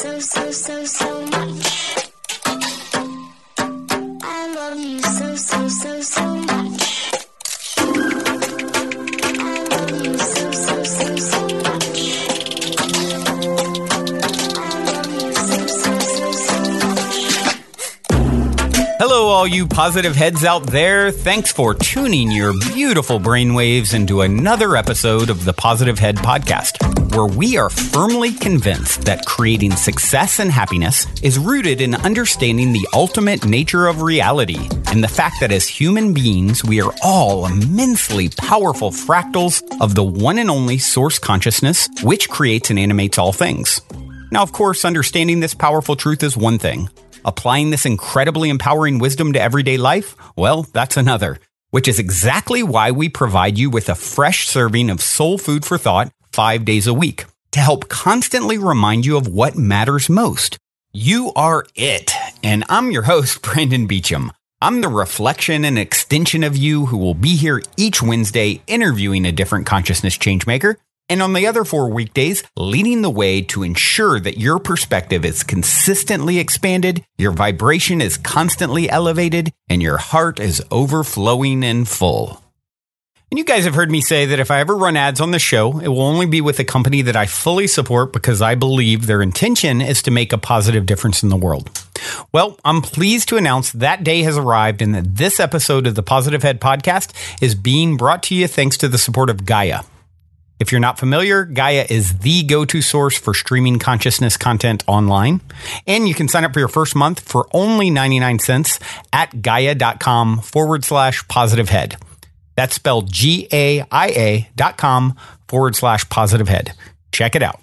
so, so, so, so much. I love you so, so, so, so much. Hello, all you positive heads out there. Thanks for tuning your beautiful brainwaves into another episode of the Positive Head Podcast, where we are firmly convinced that creating success and happiness is rooted in understanding the ultimate nature of reality and the fact that as human beings, we are all immensely powerful fractals of the one and only source consciousness, which creates and animates all things. Now, of course, understanding this powerful truth is one thing. Applying this incredibly empowering wisdom to everyday life? Well, that's another, which is exactly why we provide you with a fresh serving of soul food for thought five days a week to help constantly remind you of what matters most. You are it. And I'm your host, Brandon Beecham. I'm the reflection and extension of you who will be here each Wednesday interviewing a different consciousness changemaker and on the other four weekdays, leading the way to ensure that your perspective is consistently expanded, your vibration is constantly elevated, and your heart is overflowing and full. And you guys have heard me say that if I ever run ads on the show, it will only be with a company that I fully support because I believe their intention is to make a positive difference in the world. Well, I'm pleased to announce that day has arrived and that this episode of the Positive Head podcast is being brought to you thanks to the support of Gaia. If you're not familiar, Gaia is the go to source for streaming consciousness content online. And you can sign up for your first month for only 99 cents at gaia.com forward slash positive head. That's spelled G A I A dot com forward slash positive head. Check it out.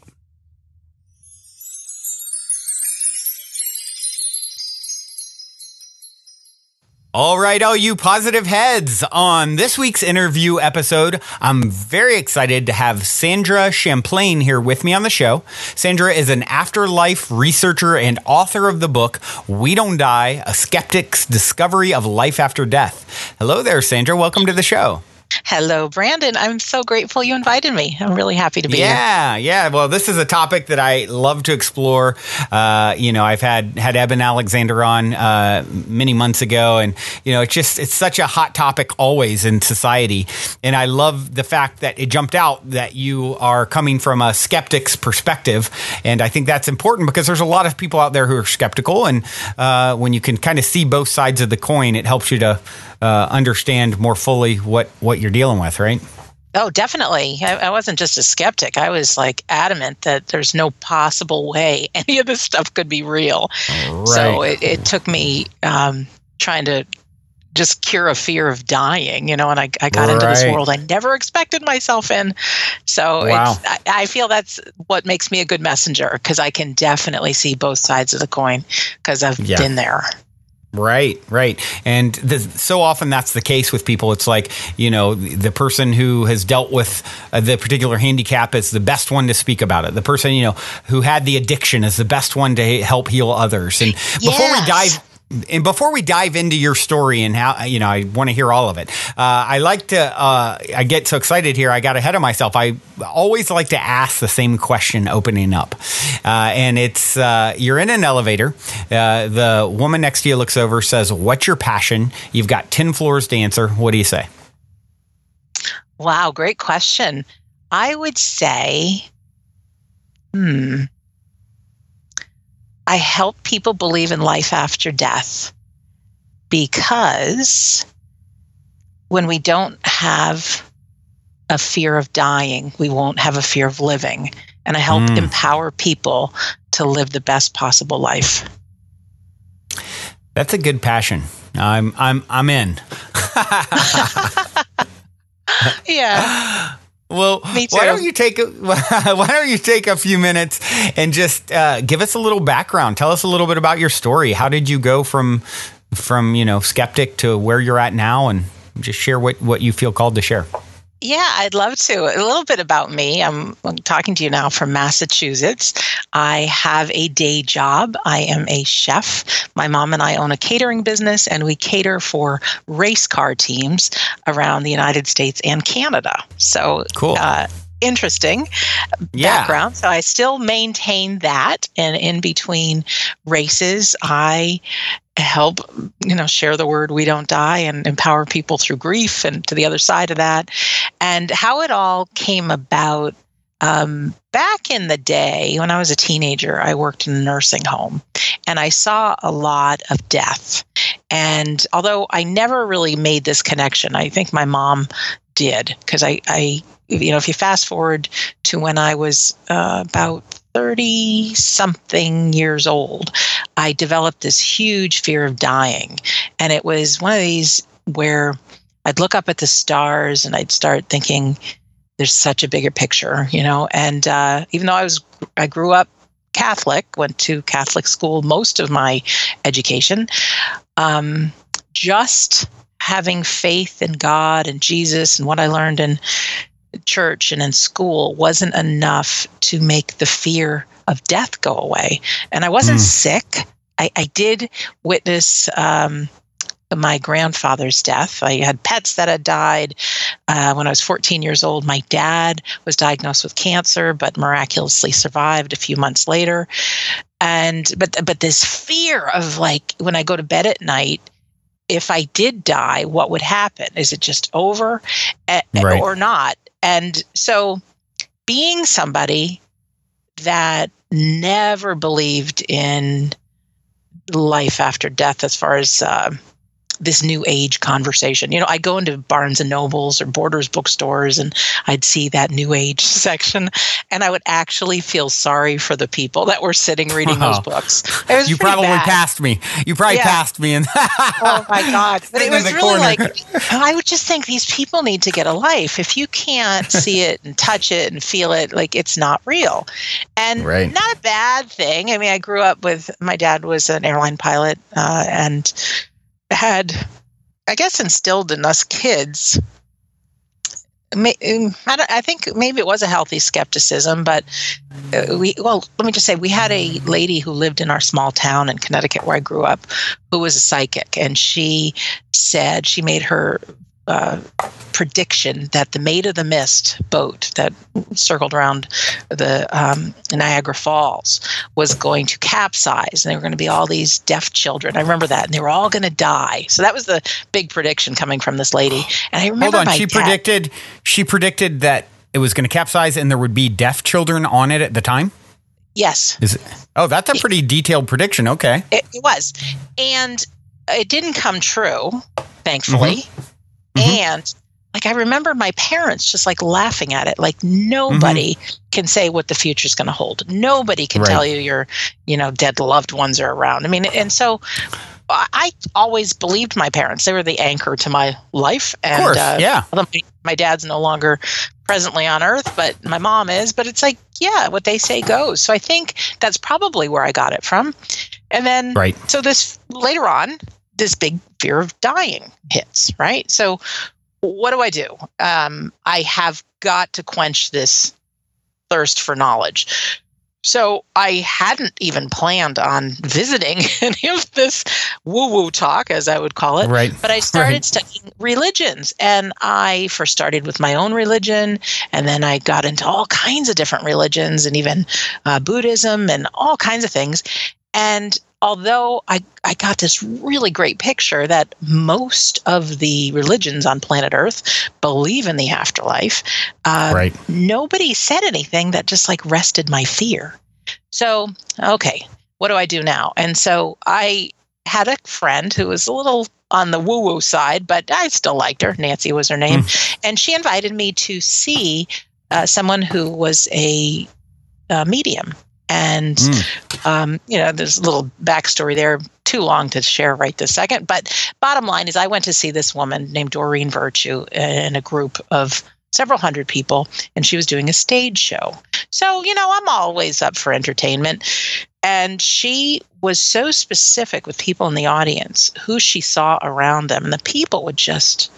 All right, all you positive heads. On this week's interview episode, I'm very excited to have Sandra Champlain here with me on the show. Sandra is an afterlife researcher and author of the book We Don't Die A Skeptic's Discovery of Life After Death. Hello there, Sandra. Welcome to the show. Hello, Brandon. I'm so grateful you invited me. I'm really happy to be here. Yeah, yeah. Well, this is a topic that I love to explore. Uh, you know, I've had had Eben Alexander on uh, many months ago, and you know, it's just it's such a hot topic always in society. And I love the fact that it jumped out that you are coming from a skeptic's perspective, and I think that's important because there's a lot of people out there who are skeptical, and uh, when you can kind of see both sides of the coin, it helps you to uh, understand more fully what what you're dealing with, right? Oh, definitely. I, I wasn't just a skeptic. I was like adamant that there's no possible way any of this stuff could be real. So Right. it, it took me um, trying to just cure a fear of dying, you know, and I, I got into this world I never expected myself in. So Wow. it's, I, I feel that's what makes me a good messenger because I can definitely see both sides of the coin because I've Yeah. been there. Right, right. And the, so often that's the case with people. It's like, you know, the, person who has dealt with uh, the particular handicap is the best one to speak about it. The person, you know, who had the addiction is the best one to help heal others. And before we dive and before we dive into your story and how you know I want to hear all of it, uh, I like to. Uh, I get so excited here. I got ahead of myself. I always like to ask the same question opening up, uh, and it's uh, you're in an elevator. Uh, the woman next to you looks over, says, "What's your passion?" You've got ten floors to answer. What do you say? Wow, great question. I would say, hmm, I help people believe in life after death because when we don't have a fear of dying, we won't have a fear of living. And I help Mm. empower people to live the best possible life. That's a good passion. I'm I'm I'm in. Yeah. Well, why don't you take a, why don't you take a few minutes and just uh, give us a little background? Tell us a little bit about your story. How did you go from from you know skeptic to where you're at now, and just share what what you feel called to share. Yeah, I'd love to. A little bit about me. I'm, I'm talking to you now from Massachusetts. I have a day job. I am a chef. My mom and I own a catering business, and we cater for race car teams around the United States and Canada. So, Cool. Uh, interesting Yeah. background. So I still maintain that. And in between races, I help, you know, share the word we don't die and empower people through grief and to the other side of that. And how it all came about. Um, back in the day when I was a teenager, I worked in a nursing home and I saw a lot of death. And although I never really made this connection, I think my mom did because I, I, you know, if you fast forward to when I was uh, about 30 something years old, I developed this huge fear of dying. And it was one of these where I'd look up at the stars and I'd start thinking, there's such a bigger picture, you know. And uh, even though I was, I grew up Catholic, went to Catholic school most of my education, um, just having faith in God and Jesus and what I learned in church and in school wasn't enough to make the fear of death go away. And I wasn't Mm. sick. I, I did witness um, my grandfather's death. I had pets that had died uh, when I was 14 years old. My dad was diagnosed with cancer, but miraculously survived a few months later. And but but this fear of like when I go to bed at night, if I did die, what would happen? Is it just over, Eh, Right. or not? And so, being somebody that never believed in life after death, as far as uh, this new age conversation. You know, I go into Barnes and Nobles or Borders bookstores and I'd see that new age section and I would actually feel sorry for the people that were sitting reading those books. It was You probably bad. passed me. You probably Yeah. passed me. And Oh my God. But it was really corner. like, I would just think these people need to get a life. If you can't see it and touch it and feel it, like it's not real. And Right. not a bad thing. I mean, I grew up with my dad was an airline pilot uh, and had, I guess, instilled in us kids. um, I, think maybe it was a healthy skepticism, but uh, we well, let me just say we had a lady who lived in our small town in Connecticut where I grew up, who was a psychic, and she said she made her uh, prediction that the Maid of the Mist boat that circled around the um, Niagara Falls was going to capsize, and there were going to be all these deaf children. I remember that, and they were all going to die. So that was the big prediction coming from this lady. And I Hold remember on. my She dad- predicted. She predicted that it was going to capsize and there would be deaf children on it at the time. Yes, Is it? Oh, that's a pretty detailed prediction. Okay. it, it was, and it didn't come true, thankfully. Mhm. And like I remember my parents just like laughing at it. Like nobody can say what the future's going to hold. Nobody can Right. tell you your, you know, dead loved ones are around. I mean, and so I always believed my parents. They were the anchor to my life. And Of course. uh, yeah. my, my dad's no longer presently on earth, but my mom is. But it's like, yeah, what they say goes. So I think that's probably where I got it from. And then, Right. so this later on, this big fear of dying hits, right? So what do I do? Um, I have got to quench this thirst for knowledge. So I hadn't even planned on visiting any of this woo woo talk, as I would call it. Right. But I started Right. studying religions, and I first started with my own religion, and then I got into all kinds of different religions, and even uh, Buddhism, and all kinds of things. And although I, I got this really great picture that most of the religions on planet Earth believe in the afterlife, uh, Right. nobody said anything that just like rested my fear. So, okay, what do I do now? And so I had a friend who was a little on the woo woo side, but I still liked her. Nancy was her name. And she invited me to see uh, someone who was a, uh medium. And, Mm. um, you know, there's a little backstory there, too long to share right this second. But bottom line is, I went to see this woman named Doreen Virtue in a group of several hundred people, and she was doing a stage show. So, you know, I'm always up for entertainment. And she was so specific with people in the audience, who she saw around them, and the people would just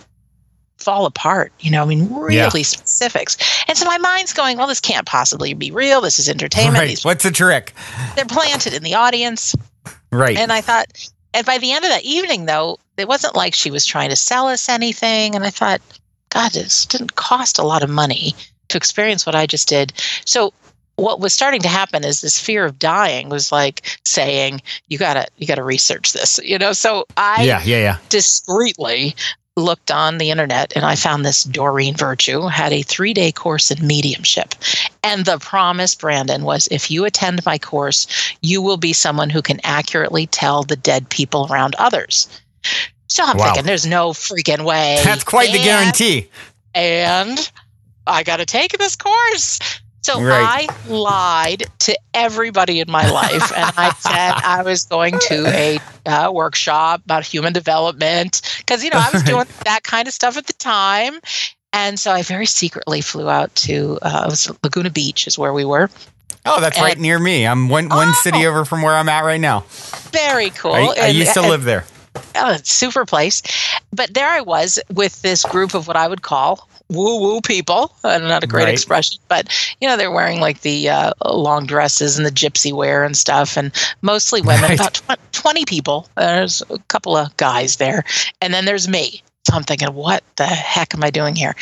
fall apart. You know, I mean, really Yeah. specifics. And so my mind's going, well, this can't possibly be real. This is entertainment. Right. These, What's the trick? they're planted in the audience. Right. And I thought, and by the end of that evening, though, it wasn't like she was trying to sell us anything. And I thought, God, this didn't cost a lot of money to experience what I just did. So what was starting to happen is this fear of dying was like saying you gotta you gotta research this you know so i yeah, yeah, yeah. discreetly looked on the internet and I found this Doreen Virtue had a three day course in mediumship. And the promise, Brandon, was if you attend my course, you will be someone who can accurately tell the dead people around others. So I'm Wow. thinking there's no freaking way. That's quite the guarantee. and I got to take this course. So Right. I lied to everybody in my life, and I said I was going to a uh, workshop about human development because you know I was doing that kind of stuff at the time. And so I very secretly flew out to uh, it was Laguna Beach, is where we were. Oh, that's right near me. I'm one one city Oh. over from where I'm at right now. Very cool. I, I And- used to and- live there. oh, super place. But there I was with this group of what I would call woo woo people. Uh, not a great Right. expression, but you know they're wearing like the uh, long dresses and the gypsy wear and stuff, and mostly women. Right. About tw- twenty people. There's a couple of guys there, and then there's me. So I'm thinking, what the heck am I doing here?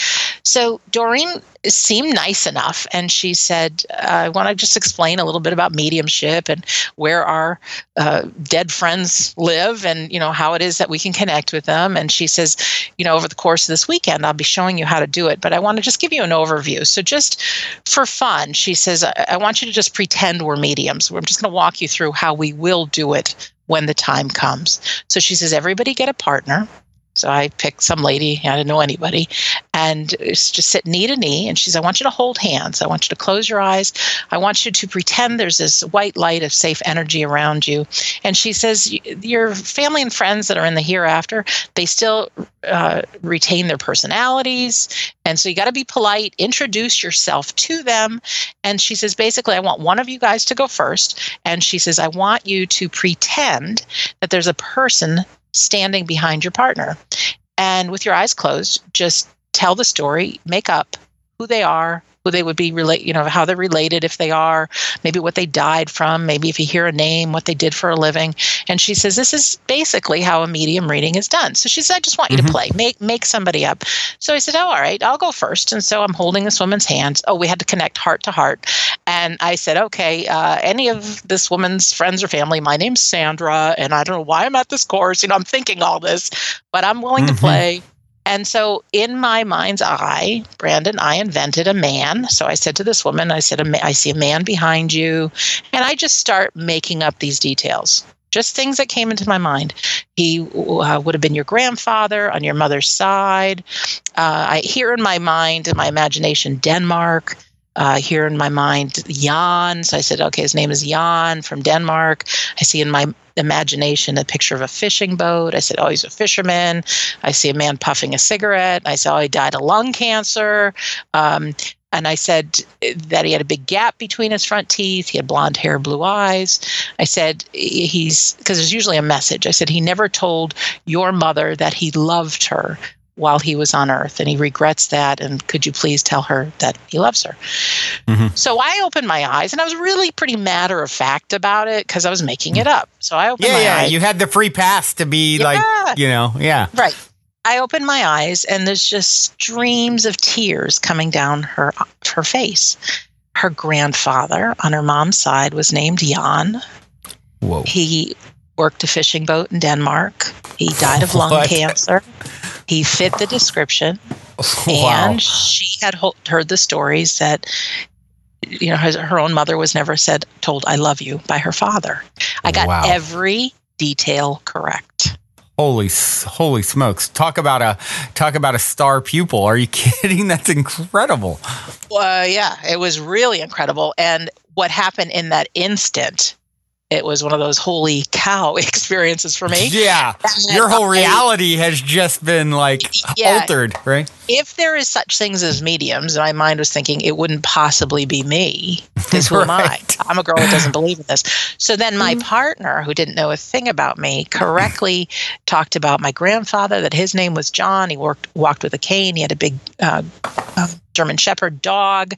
So Doreen seemed nice enough, and she said, "I want to just explain a little bit about mediumship and where our uh, dead friends live, and you know how it is that we can connect with them." And she says, "You know, over the course of this weekend, I'll be showing you how to do it, but I want to just give you an overview. So just for fun, she says, I, I want you to just pretend we're mediums. I'm just going to walk you through how we will do it when the time comes." So she says, "Everybody get a partner." So I picked some lady, I didn't know anybody, and just sit knee to knee. And she says, I want you to hold hands. I want you to close your eyes. I want you to pretend there's this white light of safe energy around you. And she says, Your family and friends that are in the hereafter, they still uh, retain their personalities. And so you got to be polite, introduce yourself to them. And she says, basically, I want one of you guys to go first. And she says, I want you to pretend that there's a person standing behind your partner. And with your eyes closed, just tell the story, make up who they are, who they would be relate, you know, how they're related if they are, maybe what they died from, maybe if you hear a name, what they did for a living. And she says this is basically how a medium reading is done. So she said, I just want you Mhm. to play, make make somebody up. So I said, Oh, all right, I'll go first. And so I'm holding this woman's hands. Oh, we had to connect heart to heart. And I said, Okay, uh, any of this woman's friends or family, my name's Sandra, and I don't know why I'm at this course. You know, I'm thinking all this, but I'm willing Mhm. to play. And so, in my mind's eye, Brandon, I invented a man. So I said to this woman, I said, I see a man behind you. And I just start making up these details, just things that came into my mind. He uh, would have been your grandfather on your mother's side. Uh, I hear in my mind, in my imagination, Denmark. Uh, here in my mind, Jan. So I said, okay, his name is Jan from Denmark. I see in my imagination a picture of a fishing boat. I said, oh, he's a fisherman. I see a man puffing a cigarette. I saw he died of lung cancer. Um, and I said that he had a big gap between his front teeth. He had blonde hair, blue eyes. I said he's because there's usually a message. I said he never told your mother that he loved her while he was on earth and he regrets that and could you please tell her that he loves her Mhm. so i opened my eyes and i was really pretty matter of fact about it because i was making it up so i opened Yeah, my yeah. eyes You had the free pass to be Yeah. like, you know, yeah. Right. I opened my eyes and there's just streams of tears coming down her her face. Her grandfather on her mom's side was named Jan. Whoa. He worked a fishing boat in Denmark. He died of lung cancer. He fit the description Wow. and she had ho- heard the stories that you know her, her own mother was never said told I love you by her father. I got Wow. every detail correct. Holy, holy smokes! Talk about a talk about a star pupil. Are you kidding? That's incredible. Uh, yeah, it was really incredible. And what happened in that instant, it was one of those holy cow experiences for me. Yeah, your whole reality has just been like Yeah. altered, right? If there is such things as mediums, my mind was thinking it wouldn't possibly be me. Because who am I? I'm a girl that doesn't believe in this. So then my partner, who didn't know a thing about me, correctly talked about my grandfather, that his name was John. He worked walked with a cane. He had a big uh, uh, German Shepherd dog.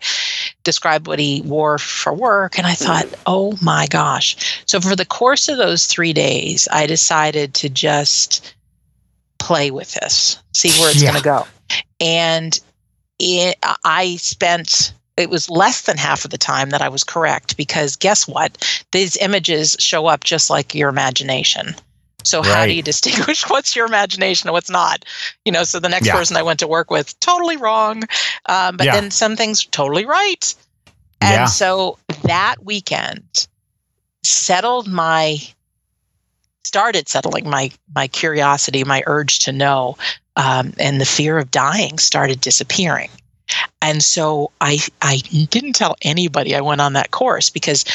Described what he wore for work, and I thought, oh my gosh. So for the course of those three days, I decided to just play with this, see where it's Yeah. going to go. And it, I spent it was less than half of the time that I was correct because guess what? These images show up just like your imagination. So how do you distinguish what's your imagination and what's not? You know, so the next Yeah. person I went to work with totally wrong, um, but Yeah. then some things totally right. And Yeah. so that weekend settled my started settling my my curiosity, my urge to know, um, and the fear of dying started disappearing. And so I I didn't tell anybody I went on that course because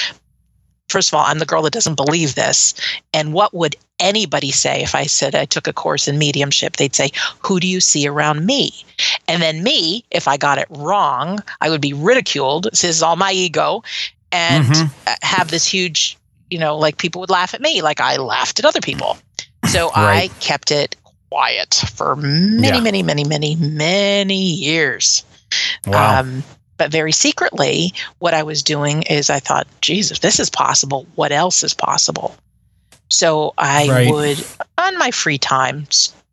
first of all, I'm the girl that doesn't believe this. And what would anybody say if I said I took a course in mediumship? They'd say, Who do you see around me? And then me, if I got it wrong, I would be ridiculed. This is all my ego. And Mhm. uh, have this huge, you know, like people would laugh at me, like I laughed at other people. So I kept it quiet for many, Yeah. many, many, many, many years. Wow. Um, but very secretly, what I was doing is I thought, Jesus, if this is possible, what else is possible? So I Right. would, on my free time,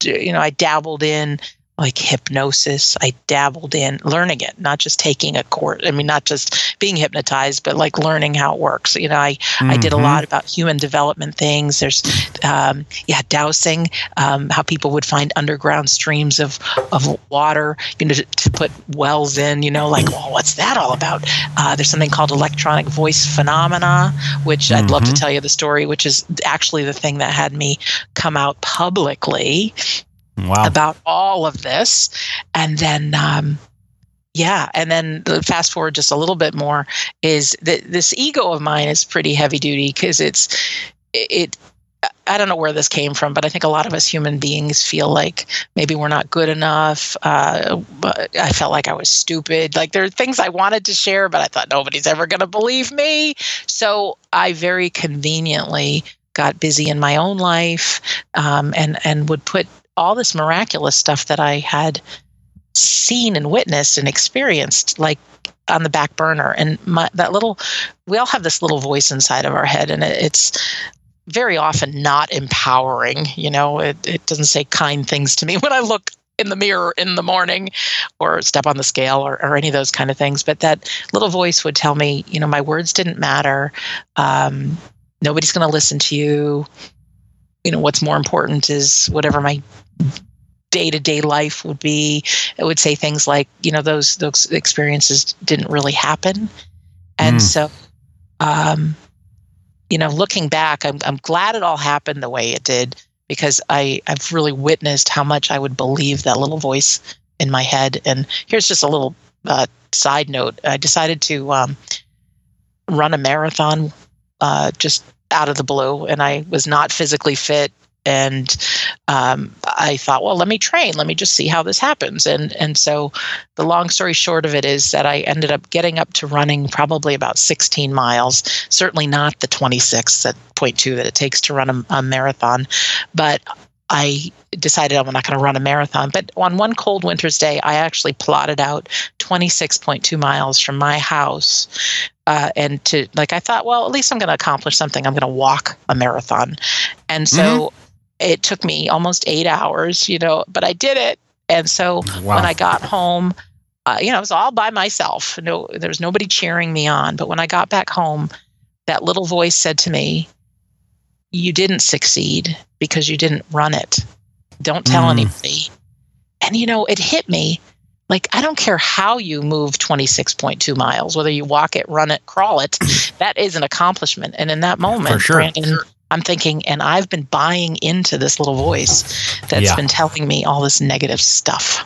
you know, I dabbled in like hypnosis. I dabbled in learning it, not just taking a course. I mean, not just being hypnotized, but like learning how it works. You know, I, I did a Mhm. lot about human development things. There's, um, yeah, dowsing, um, how people would find underground streams of, of water, you know, to, to put wells in, you know, like, well, what's that all about? Uh, there's something called electronic voice phenomena, which I'd love to Mhm. tell you the story, which is actually the thing that had me come out publicly Wow. about all of this and then um yeah and then the fast forward just a little bit more is that this ego of mine is pretty heavy duty because it's it I don't know where this came from, but I think a lot of us human beings feel like maybe we're not good enough. Uh, I felt like I was stupid. Like there are things I wanted to share, but I thought nobody's ever going to believe me. So I very conveniently got busy in my own life um, and and would put all this miraculous stuff that I had seen and witnessed and experienced like on the back burner. And my, that little we all have this little voice inside of our head and it, it's very often not empowering you know? It, it doesn't say kind things to me when i look in the mirror in the morning or step on the scale or, or any of those kind of things but that little voice would tell me you know my words didn't matter. Um, nobody's going to listen to you you know what's more important is whatever my day-to-day life would be. It would say things like you know those those experiences didn't really happen. And Mm. so um you know looking back I'm, I'm glad it all happened the way it did because i i've really witnessed how much i would believe that little voice in my head. And here's just a little uh, side note. I decided to um, run a marathon uh, just out of the blue and i was not physically fit and um, I thought, well, let me train. Let me just see how this happens. And and so, the long story short of it is that I ended up getting up to running probably about 16 miles. Certainly not the 26 at point two that it takes to run a, a marathon, but I decided I'm not going to run a marathon. But on one cold winter's day, I actually plotted out 26.2 miles from my house. Uh, and to like, I thought, well, at least I'm going to accomplish something. I'm going to walk a marathon. And so it took me almost eight hours, you know, but I did it. And so Wow. when I got home, uh, you know, I was all by myself. No, there was nobody cheering me on. But when I got back home, that little voice said to me, "You didn't succeed because you didn't run it. Don't tell Mm. anybody." And you know, it hit me. Like I don't care how you move 26.2 miles, whether you walk it, run it, crawl it, that is an accomplishment. And in that moment, sure. Brandon, I'm thinking, and I've been buying into this little voice that's Yeah. been telling me all this negative stuff.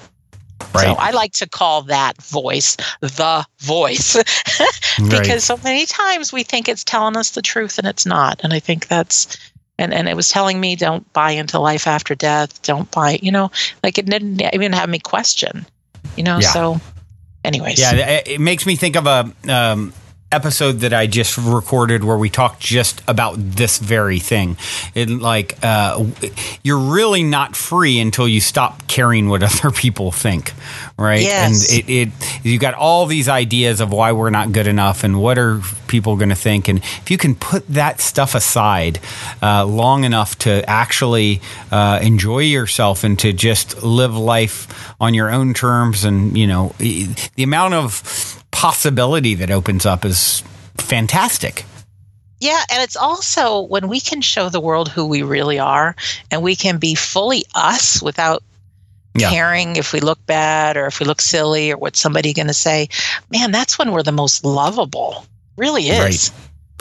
So I like to call that voice the voice Right. because so many times we think it's telling us the truth and it's not. And I think that's and and it was telling me don't buy into life after death, don't buy, you know, like it didn't even have me question, you know. Yeah. So, anyways, Yeah, it makes me think of a um, episode that I just recorded where we talked just about this very thing. And like, uh, you're really not free until you stop caring what other people think, right? Yes. And it, it you got all these ideas of why we're not good enough and what are people going to think. And if you can put that stuff aside uh, long enough to actually uh, enjoy yourself and to just live life on your own terms, and you know, the amount of possibility that opens up is fantastic. Yeah, and it's also when we can show the world who we really are and we can be fully us without Yeah. caring if we look bad or if we look silly or what somebody going to say. Man, that's when we're the most lovable. Really is. Right.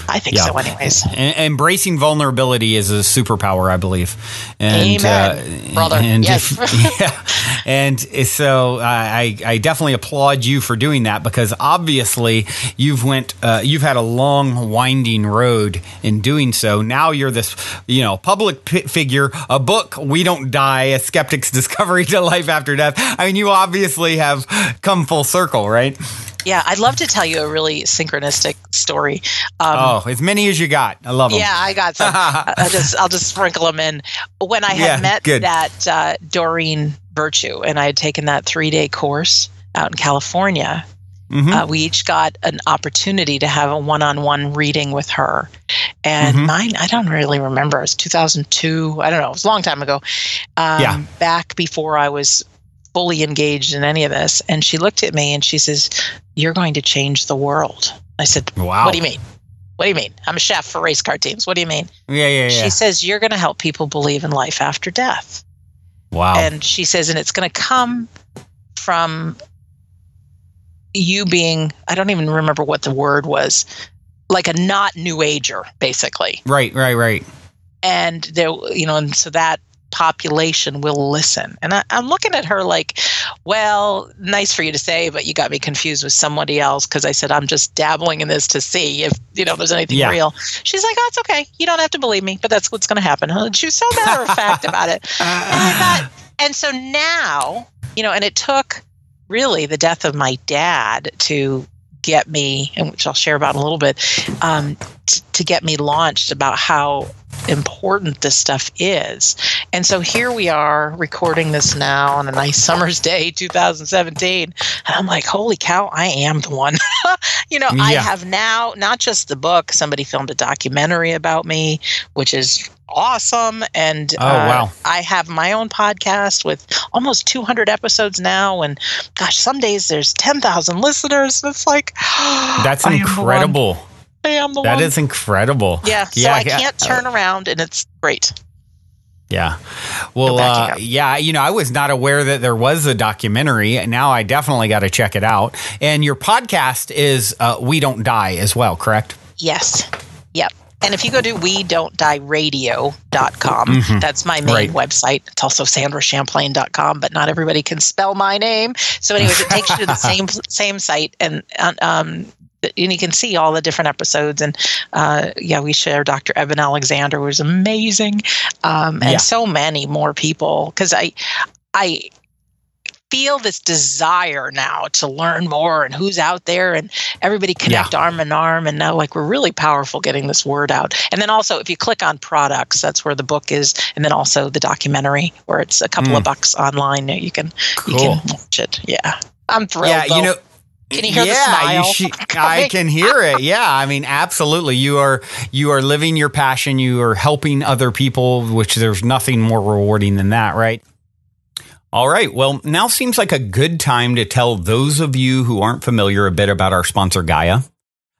I think Yeah. so anyways. E- embracing vulnerability is a superpower, I believe. And, Amen, brother. And Yes. yeah, and so I, I definitely applaud you for doing that because obviously you've went, uh, you've had a long, winding road in doing so. Now you're this, you know, public p- figure. A book, "We Don't Die: A Skeptic's Discovery to Life After Death." I mean, you obviously have come full circle, right? Yeah, I'd love to tell you a really synchronistic story. Um, oh, as many as you got. I love them. Yeah, I got some. I'll just I'll just sprinkle them in. When I had Yeah, met good. that uh, Doreen Virtue, and I had taken that three day course out in California, Mhm. uh, we each got an opportunity to have a one on one reading with her. And Mhm. mine, I don't really remember. It was 2002. I don't know. It was a long time ago. Um, Yeah. Back before I was fully engaged in any of this. And she looked at me and she says, You're going to change the world. I said, Wow. What do you mean? What do you mean? I'm a chef for race car teams. What do you mean? Yeah, yeah, yeah. She says, You're going to help people believe in life after death. wow. And she says, And it's going to come from you being, I don't even remember what the word was, like a not new ager, basically. right, right, right. And there, you know, and so that population will listen. And I, I'm looking at her like, well, nice for you to say, but you got me confused with somebody else because I said I'm just dabbling in this to see if you know there's anything Yeah. real. She's like, oh, it's okay. You don't have to believe me, but that's what's going to happen. And she was so matter of fact about it. And I thought, and so now, you know, and it took really the death of my dad to get me, and which I'll share about in a little bit, um, t- to get me launched about how important this stuff is. And so here we are recording this now on a nice summer's day, 2017. And I'm like, holy cow, I am the one. you know, I have now not just the book, somebody filmed a documentary about me, which is awesome. And Oh, uh, wow. I have my own podcast with almost 200 episodes now. And gosh, some days there's 10,000 listeners. It's like, That's incredible. Am the That one. is incredible. yeah, so Yeah, I yeah. can't turn around, and it's great. Yeah. Well, uh, yeah, you know, I was not aware that there was a documentary. Now I definitely got to check it out. And your podcast is uh, We Don't Die as well, correct? Yes. Yep. And if you go to we don't die radio.com, Mhm. that's my main Right. website. It's also sandrachamplain.com, but not everybody can spell my name. So, anyways, it takes you to the same same site and um, and you can see all the different episodes. And uh, yeah, we share Dr. Eben Alexander was amazing, um, and Yeah. so many more people because I I feel this desire now to learn more and who's out there and everybody connect arm in arm and now like we're really powerful getting this word out and then also if you click on products that's where the book is and then also the documentary where it's a couple of bucks online you can you can watch it yeah i'm thrilled yeah, though. you know. Can you hear the yeah, smile You I can hear it. Yeah, I mean, absolutely. You are you are living your passion. You are helping other people, which there's nothing more rewarding than that, right? All right. Well, now seems like a good time to tell those of you who aren't familiar a bit about our sponsor, Gaia.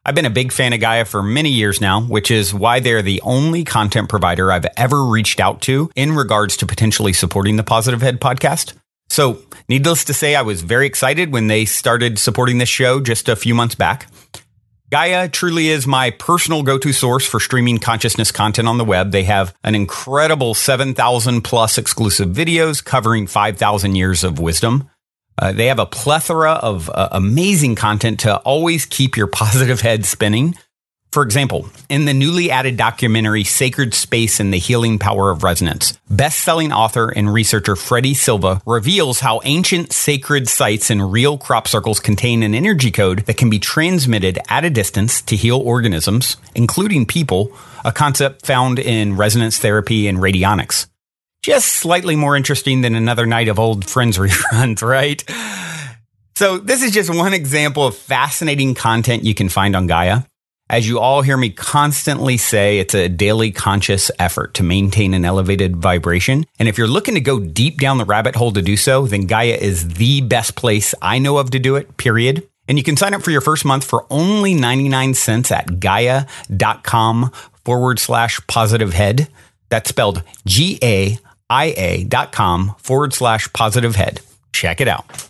I've been a big fan of Gaia for many years now, which is why they're the only content provider I've ever reached out to in regards to potentially supporting the Positive Head podcast. So, needless to say, I was very excited when they started supporting this show just a few months back. Gaia truly is my personal go to source for streaming consciousness content on the web. They have an incredible 7,000 plus exclusive videos covering 5,000 years of wisdom. Uh, they have a plethora of uh, amazing content to always keep your positive head spinning. For example, in the newly added documentary Sacred Space and the Healing Power of Resonance, best-selling author and researcher Freddie Silva reveals how ancient sacred sites and real crop circles contain an energy code that can be transmitted at a distance to heal organisms, including people, a concept found in resonance therapy and radionics. Just slightly more interesting than another night of old friends reruns, right? So this is just one example of fascinating content you can find on Gaia. As you all hear me constantly say, it's a daily conscious effort to maintain an elevated vibration. And if you're looking to go deep down the rabbit hole to do so, then Gaia is the best place I know of to do it, period. And you can sign up for your first month for only 99 cents at gaia.com forward slash positive head. That's spelled G A I A dot com forward slash positive head. Check it out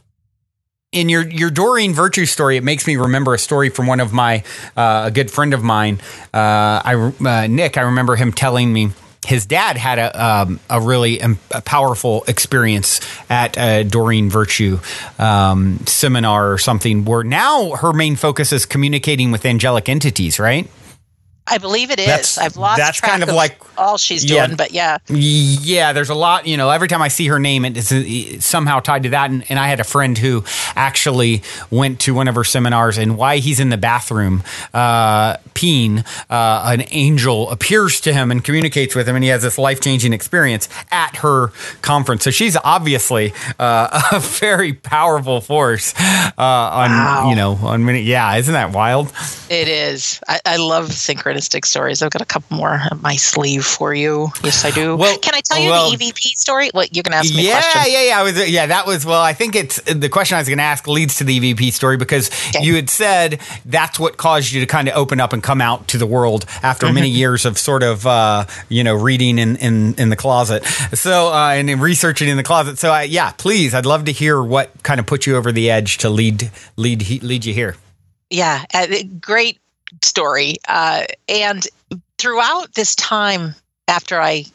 in your your Doreen Virtue story, it makes me remember a story from one of my uh, a good friend of mine, uh, I uh, Nick. I remember him telling me his dad had a um, a really um, a powerful experience at a Doreen Virtue um, seminar or something. Where now her main focus is communicating with angelic entities, right? I believe it is. That's- I've lost that's track kind of of like- all she's Yeah. doing, but yeah. Yeah, there's a lot, you know, every time I see her name, it is uh, somehow tied to that. And, and I had a friend who actually went to one of her seminars, and why he's in the bathroom uh, peeing, uh, an angel appears to him and communicates with him, and he has this life changing experience at her conference. So she's obviously uh, a very powerful force uh, on, Wow. you know, on many. Yeah, isn't that wild? It is. I, I love synchronistic stories. I've got a couple more up my sleeve for you. Yes, I do. Well- Can I tell you well- the EVP story? What you're going to ask me yeah, question? yeah, yeah. I was, yeah, that was. Well, I think it's the question I was going to ask leads to the EVP story because Okay. you had said that's what caused you to kind of open up and come out to the world after many Mm-hmm. years of sort of uh, you know reading in in, in the closet. So uh, and in researching in the closet. So I, yeah, please, I'd love to hear what kind of put you over the edge to lead lead lead you here. Yeah, uh, great story. Uh, and throughout this time after I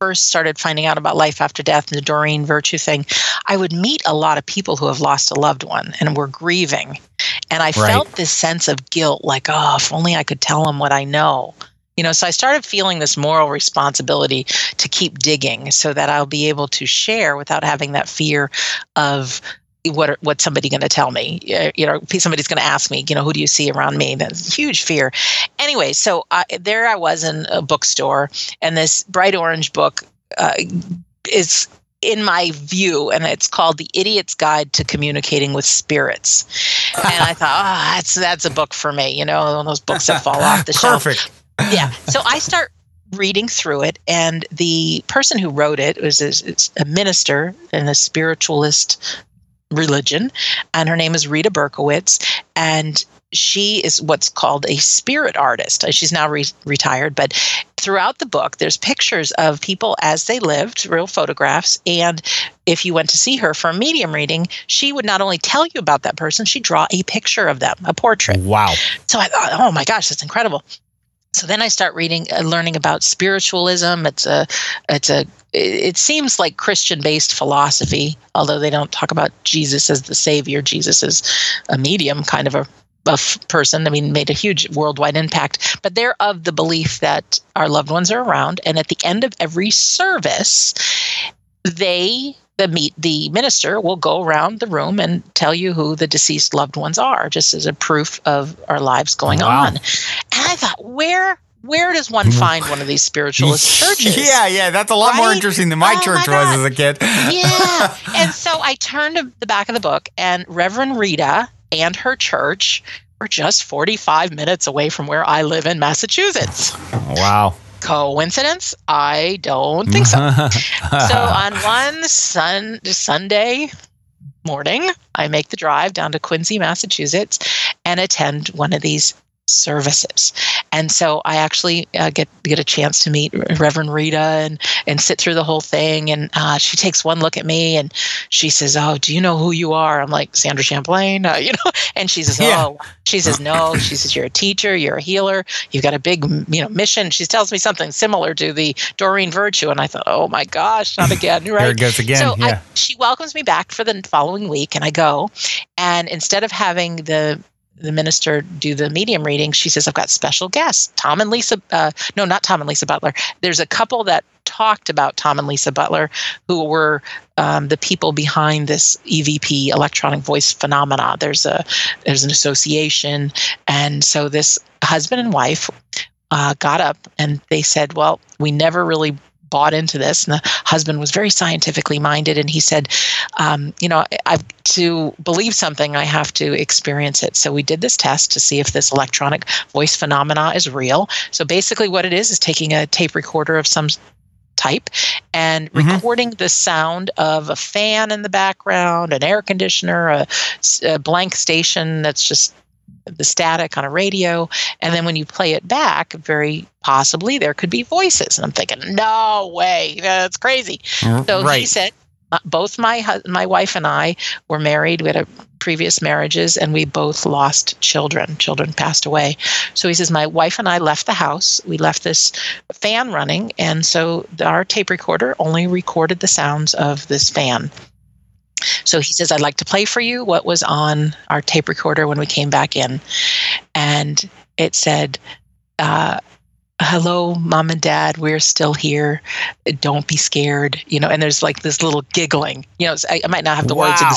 first started finding out about life after death and the Doreen Virtue thing, I would meet a lot of people who have lost a loved one and were grieving. And I felt this sense of guilt like, oh, if only I could tell them what I know. You know, so I started feeling this moral responsibility to keep digging so that I'll be able to share without having that fear of what what's somebody going to tell me? You know somebody's going to ask me you know who do you see around me? That's a huge fear. Anyway so I, there i was in a bookstore and this bright orange book uh, is in my view and it's called the idiot's guide to communicating with spirits. And i thought oh that's that's a book for me you know one of those books that fall off the shelf. Perfect. yeah. So I start reading through it, and the person who wrote it was a, a minister and a spiritualist religion, and her name is Rita Berkowitz, and she is what's called a spirit artist. Uh, She's now re- retired, but throughout the book, there's pictures of people as they lived, real photographs, and if you went to see her for a medium reading, she would not only tell you about that person, she'd draw a picture of them, a portrait. Wow. So I thought, oh my gosh, that's incredible. So then I start reading, uh, learning about spiritualism. It's a, it's a, it seems like Christian-based philosophy, although they don't talk about Jesus as the savior. Jesus is a medium kind of a, a f- person. I mean, made a huge worldwide impact. But they're of the belief that our loved ones are around, and at the end of every service, they the meet the minister will go around the room and tell you who the deceased loved ones are just as a proof of our lives going Wow. on i thought where where does one mm. find one of these spiritualist churches Yeah, yeah, that's a lot more interesting than my Oh my church was as a kid. yeah. And so I turned to the back of the book, and Reverend Rita and her church were just 45 minutes away from where I live in Massachusetts. wow. Coincidence? I don't think so. so on one sun Sunday morning, I make the drive down to Quincy, Massachusetts, and attend one of these services. And so I actually uh, get get a chance to meet Reverend Rita and and sit through the whole thing. And uh, she takes one look at me and she says, "Oh, do you know who you are?" I'm like Sandra Champlain, uh, you know. And she says, Yeah. "Oh," she says, "No." She says, "You're a teacher. You're a healer. You've got a big, you know, mission." She tells me something similar to the Doreen Virtue, and I thought, "Oh my gosh, not again!" Right? There it goes again. So yeah. I, she welcomes me back for the following week, and I go, and instead of having the the minister do the medium reading, she says, I've got special guests, Tom and Lisa. Uh, no, not Tom and Lisa Butler. There's a couple that talked about Tom and Lisa Butler, who were um, the people behind this EVP electronic voice phenomena. There's a there's an association, and so this husband and wife uh, got up and they said, "Well, we never really bought into this and the husband was very scientifically minded and he said um, you know i've to believe something i have to experience it so we did this test to see if this electronic voice phenomena is real so basically what it is is taking a tape recorder of some type and Mhm. recording the sound of a fan in the background an air conditioner a, a blank station that's just the static on a radio and then when you play it back very possibly there could be voices and i'm thinking no way that's crazy so he said, uh, both my my wife and I were married. We had a previous marriages, and we both lost children. Children passed away. So he says, my wife and I left the house. We left this fan running, and so our tape recorder only recorded the sounds of this fan. So he says, I'd like to play for you what was on our tape recorder when we came back in, and it said. Uh, hello mom and dad we're still here don't be scared you know and there's like this little giggling you know I, I might not have the words Wow.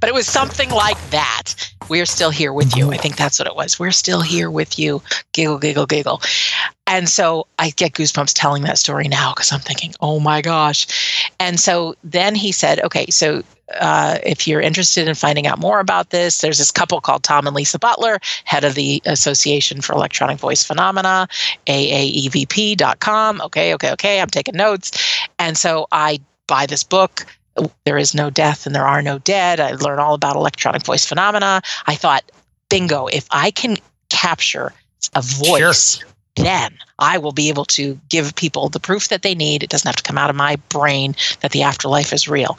But it was something like that we're still here with you i think that's what it was we're still here with you giggle giggle giggle and so i get goosebumps telling that story now because i'm thinking oh my gosh and so then he said okay so uh, if you're interested in finding out more about this, there's this couple called Tom and Lisa Butler, head of the Association for Electronic Voice Phenomena, AAEVP.com. Okay, okay, okay. I'm taking notes. And so I buy this book. There is no death and there are no dead. I learn all about electronic voice phenomena. I thought, bingo, if I can capture a voice, then I will be able to give people the proof that they need. It doesn't have to come out of my brain that the afterlife is real.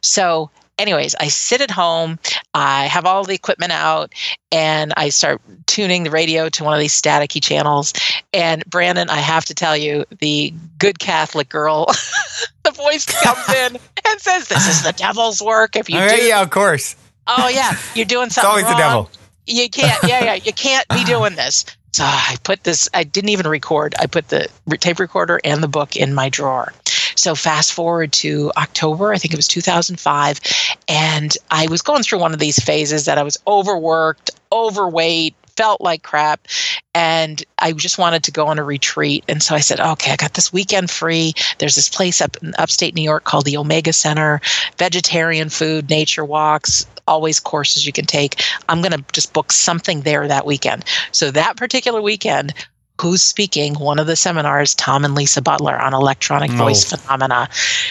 So, anyways, I sit at home, I have all the equipment out, and I start tuning the radio to one of these staticky channels. And Brandon, I have to tell you, the good Catholic girl, the voice comes in and says, This is the devil's work. If you do, yeah, of course. oh, yeah, you're doing something. It's always the devil. you can't yeah yeah you can't be doing this so i put this i didn't even record i put the tape recorder and the book in my drawer so fast forward to october i think it was 2005 and i was going through one of these phases that i was overworked overweight felt like crap and i just wanted to go on a retreat. And so i said okay i got this weekend free. There's this place up in upstate new york called the omega center. Vegetarian food nature walks always courses you can take. I'm going to just book something there that weekend. So that particular weekend who's speaking one of the seminars tom and lisa butler on electronic Oh. voice phenomena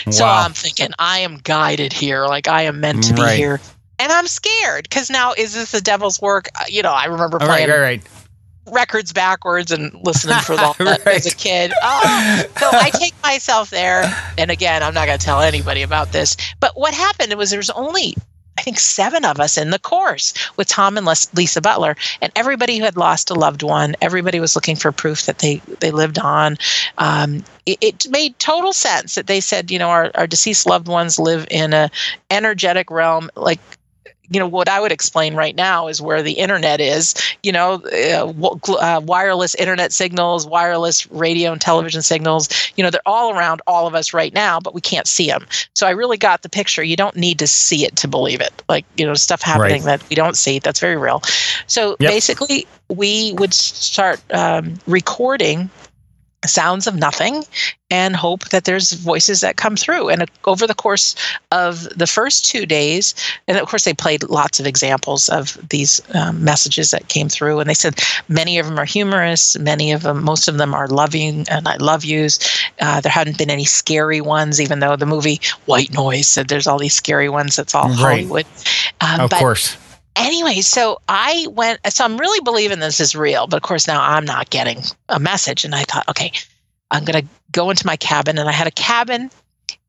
so Wow. i'm thinking i am guided here like i am meant to be Right. here and i'm scared because now is this the devil's work Uh, you know i remember playing right, right. records backwards and listening for all that as a kid. Oh, so I take myself there, and again, I'm not going to tell anybody about this. But what happened was there was only. I think seven of us in the course with Tom and Lisa Butler, and everybody who had lost a loved one. Everybody was looking for proof that they they lived on. Um, it, it made total sense that they said, you know, our, our deceased loved ones live in a energetic realm, like you know what I would explain right now is where the internet is. You know, uh, w- uh, wireless internet signals, wireless radio and television signals. You know, they're all around all of us right now, but we can't see them. So I really got the picture. You don't need to see it to believe it. Like you know, stuff happening that we don't see. That's very real. So Yep. basically, we would start um, recording sounds of nothing and hope that there's voices that come through. And over the course of the first two days, and of course, they played lots of examples of these um, messages that came through. And they said many of them are humorous, many of them, most of them are loving and I love yous. Uh, there hadn't been any scary ones, even though the movie White Noise said there's all these scary ones. That's all Right. Hollywood. Um, Of but course. Anyway, so I went, so I'm really believing this is real, but of course now I'm not getting a message. And I thought, okay, I'm going to go into my cabin. And I had a cabin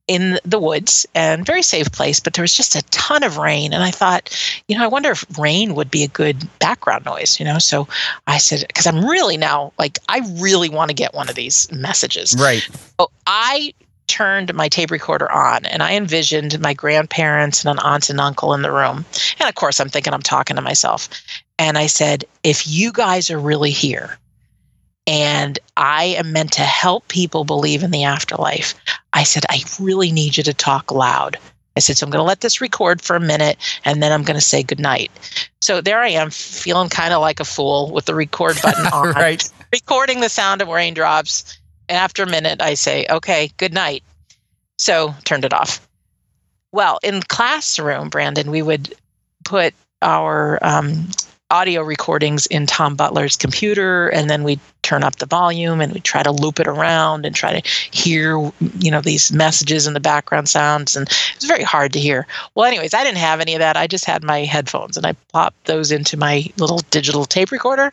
in the woods and very safe place, but there was just a ton of rain. And I thought, you know, I wonder if rain would be a good background noise, you know? So I said, because I'm really now like, I really want to get one of these messages. Right. Oh, I turned my tape recorder on and I envisioned my grandparents and an aunt and uncle in the room. And of course, I'm thinking I'm talking to myself. And I said, if you guys are really here and I am meant to help people believe in the afterlife, I said, I really need you to talk loud. I said, so I'm going to let this record for a minute and then I'm going to say goodnight. So there I am, feeling kind of like a fool with the record button on, right. recording the sound of raindrops. After a minute, I say, okay, good night. So turned it off. Well, in classroom, Brandon, we would put our um, audio recordings in Tom Butler's computer, and then we'd turn up the volume and we'd try to loop it around and try to hear, you know, these messages in the background sounds. And it was very hard to hear. Well, anyways, I didn't have any of that. I just had my headphones and I popped those into my little digital tape recorder.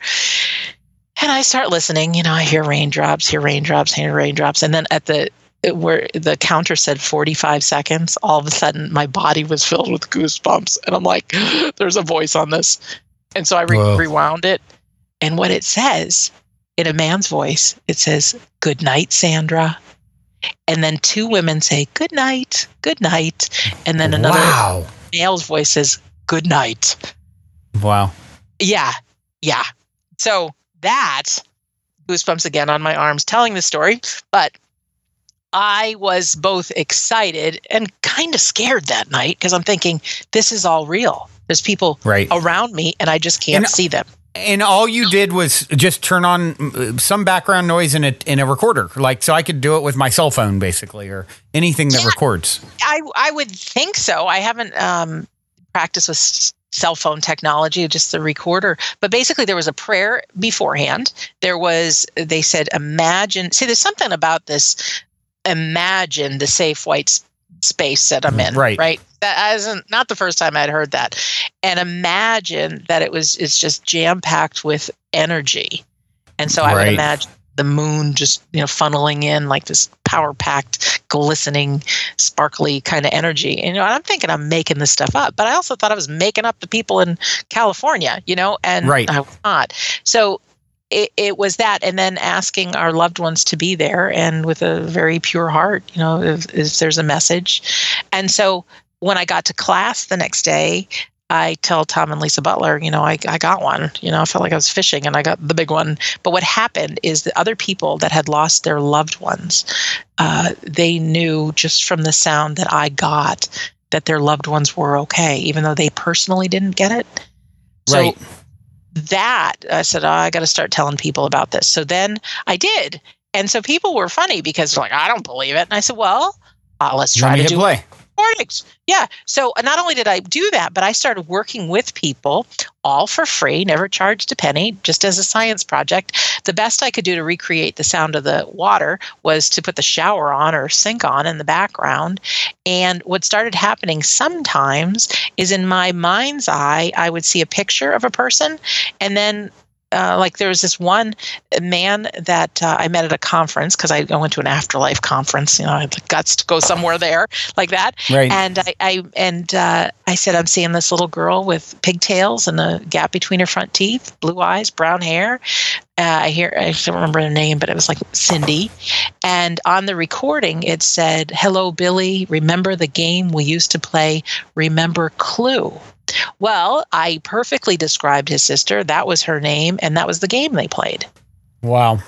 And I start listening, you know, I hear raindrops, hear raindrops, hear raindrops. And then at the where the counter said 45 seconds, all of a sudden my body was filled with goosebumps. And I'm like, there's a voice on this. And so I re- rewound it. And what it says in a man's voice, it says, Good night, Sandra. And then two women say, Good night, good night. And then another wow. male's voice says, Good night. Wow. Yeah. Yeah. So that goosebumps again on my arms telling the story. But I was both excited and kind of scared that night because I'm thinking, this is all real. There's people right. around me and I just can't And- see them. And all you did was just turn on some background noise in a in a recorder, like so I could do it with my cell phone, basically, or anything that Yeah. records. I I would think so. I haven't um, practiced with cell phone technology, just the recorder. But basically, there was a prayer beforehand. There was they said, "Imagine." See, there's something about this. Imagine the safe white space that I'm in. Right. Right. That isn't not the first time I'd heard that. And imagine that it was it's just jam packed with energy. And so I would imagine the moon just you know funneling in like this power packed glistening sparkly kind of energy. And you know i'm thinking i'm making this stuff up but i also thought i was making up the people in california you know and Right. i was not. So it, it was that and then asking our loved ones to be there and with a very pure heart you know if, if there's a message. And so when i got to class the next day I tell Tom and Lisa Butler, you know, I, I got one. You know, I felt like I was fishing and I got the big one. But what happened is the other people that had lost their loved ones, uh, they knew just from the sound that I got that their loved ones were okay, even though they personally didn't get it. So Right. that I said, oh, I got to start telling people about this. So then I did. And so people were funny because they're like, I don't believe it. And I said, well, uh, let's try to do play. Yeah. So uh, not only did I do that, but I started working with people all for free, never charged a penny, just as a science project. The best I could do to recreate the sound of the water was to put the shower on or sink on in the background. And what started happening sometimes is in my mind's eye, I would see a picture of a person and then uh, like there was this one man that uh, I met at a conference because I went to an afterlife conference. You know, I had the guts to go somewhere there like that. Right. And I, I and uh, I said, I'm seeing this little girl with pigtails and a gap between her front teeth, blue eyes, brown hair. Uh, I hear I don't remember her name, but it was like Cindy. And on the recording, it said, "Hello, Billy. Remember the game we used to play? Remember Clue." Well, I perfectly described his sister. That was her name, and that was the game they played. wow.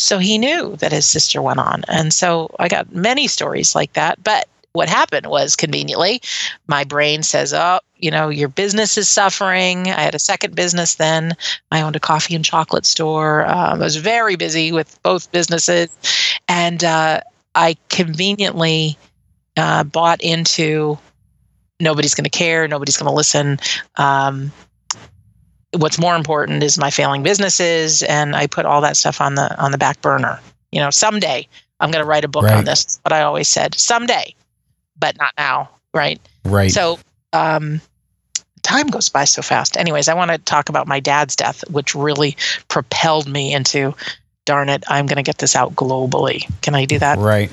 So he knew that his sister went on. And so I got many stories like that. But what happened was conveniently, my brain says, Oh, you know, your business is suffering. I had a second business then. I owned a coffee and chocolate store. Um, I was very busy with both businesses. And uh, I conveniently uh, bought into nobody's going to care, nobody's going to listen. Um, what's more important is my failing businesses and i put all that stuff on the on the back burner you know someday i'm going to write a book Right. on this but i always said someday but not now right Right. so um time goes by so fast anyways i want to talk about my dad's death which really propelled me into darn it i'm going to get this out globally can i do that right.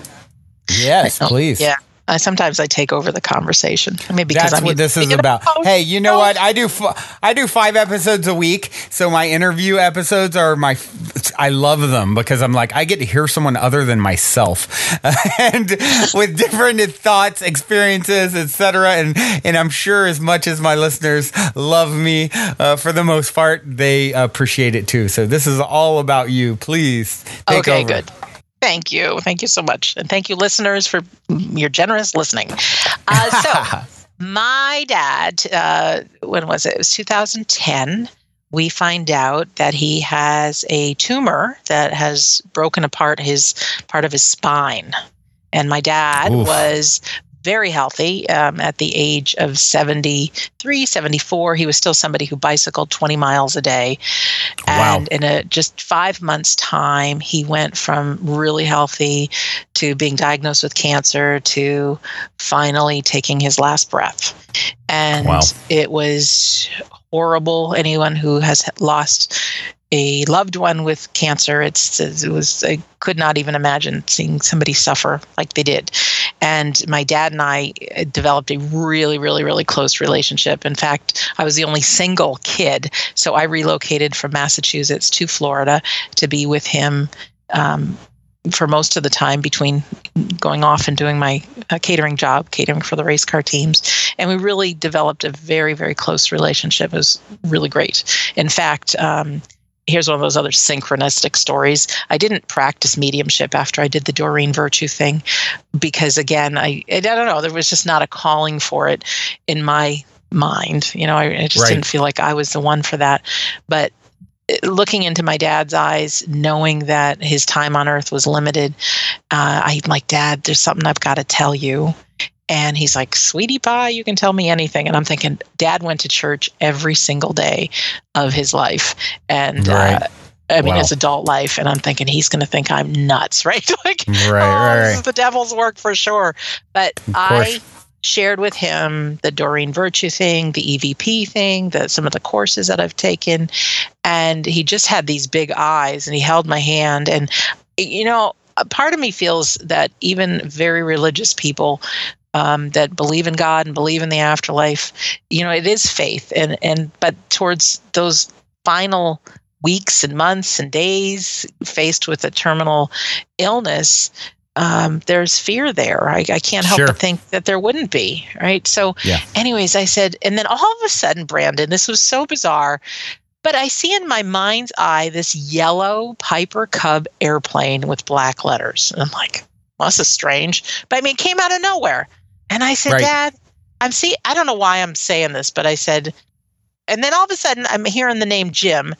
Yes, please. yeah. Uh, sometimes I take over the conversation. Maybe because That's I'm what this is about. oh, Hey, you know what? I do f- I do 5 episodes a week, so my interview episodes are my f- I love them because I'm like I get to hear someone other than myself. and with different thoughts, experiences, etc. and and I'm sure as much as my listeners love me uh, for the most part, they appreciate it too. So this is all about you. Please take Okay, over. good. Thank you. Thank you so much. And thank you, listeners, for your generous listening. Uh, so, my dad, uh, when was it? It was 2010. We find out that he has a tumor that has broken apart his part of his spine. And my dad Oof. was very healthy um, at the age of 73, 74. He was still somebody who bicycled 20 miles a day. Wow. And in a just five months' time, he went from really healthy to being diagnosed with cancer to finally taking his last breath. And Wow. it was horrible. Anyone who has lost a loved one with cancer, it's it was I could not even imagine seeing somebody suffer like they did. And my dad and I uh, developed a really, really, really close relationship. In fact, I was the only single kid, so I relocated from Massachusetts to Florida to be with him um, for most of the time between going off and doing my uh, catering job, catering for the race car teams. And we really developed a very, very close relationship. It was really great. In fact, um, here's one of those other synchronistic stories. I didn't practice mediumship after I did the Doreen Virtue thing because, again, I, I don't know, there was just not a calling for it in my mind. You know, I, I just Right. didn't feel like I was the one for that. But uh, looking into my dad's eyes, knowing that his time on earth was limited, uh, I'm like, Dad, there's something I've got to tell you. And he's like, Sweetie Pie, you can tell me anything. And I'm thinking, Dad went to church every single day of his life. And, Right. uh, I mean, Wow. his adult life. And I'm thinking, he's going to think I'm nuts, right? like, Right, oh, right, this is the devil's work for sure. But I shared with him the Doreen Virtue thing, the EVP thing, the, some of the courses that I've taken. And he just had these big eyes and he held my hand. And, you know, a part of me feels that even very religious people um, that believe in God and believe in the afterlife, you know, it is faith. And, and, but towards those final weeks and months and days faced with a terminal illness, um, there's fear there. I, I can't help Sure. but think that there wouldn't be, right? So, Yeah. anyways, I said, and then all of a sudden, Brandon, this was so bizarre, but I see in my mind's eye this yellow Piper Cub airplane with black letters. And I'm like, well, this is strange. But I mean, it came out of nowhere. And I said, Right. Dad, I'm see, I don't know why I'm saying this, but I said, and then all of a sudden I'm hearing the name Jim.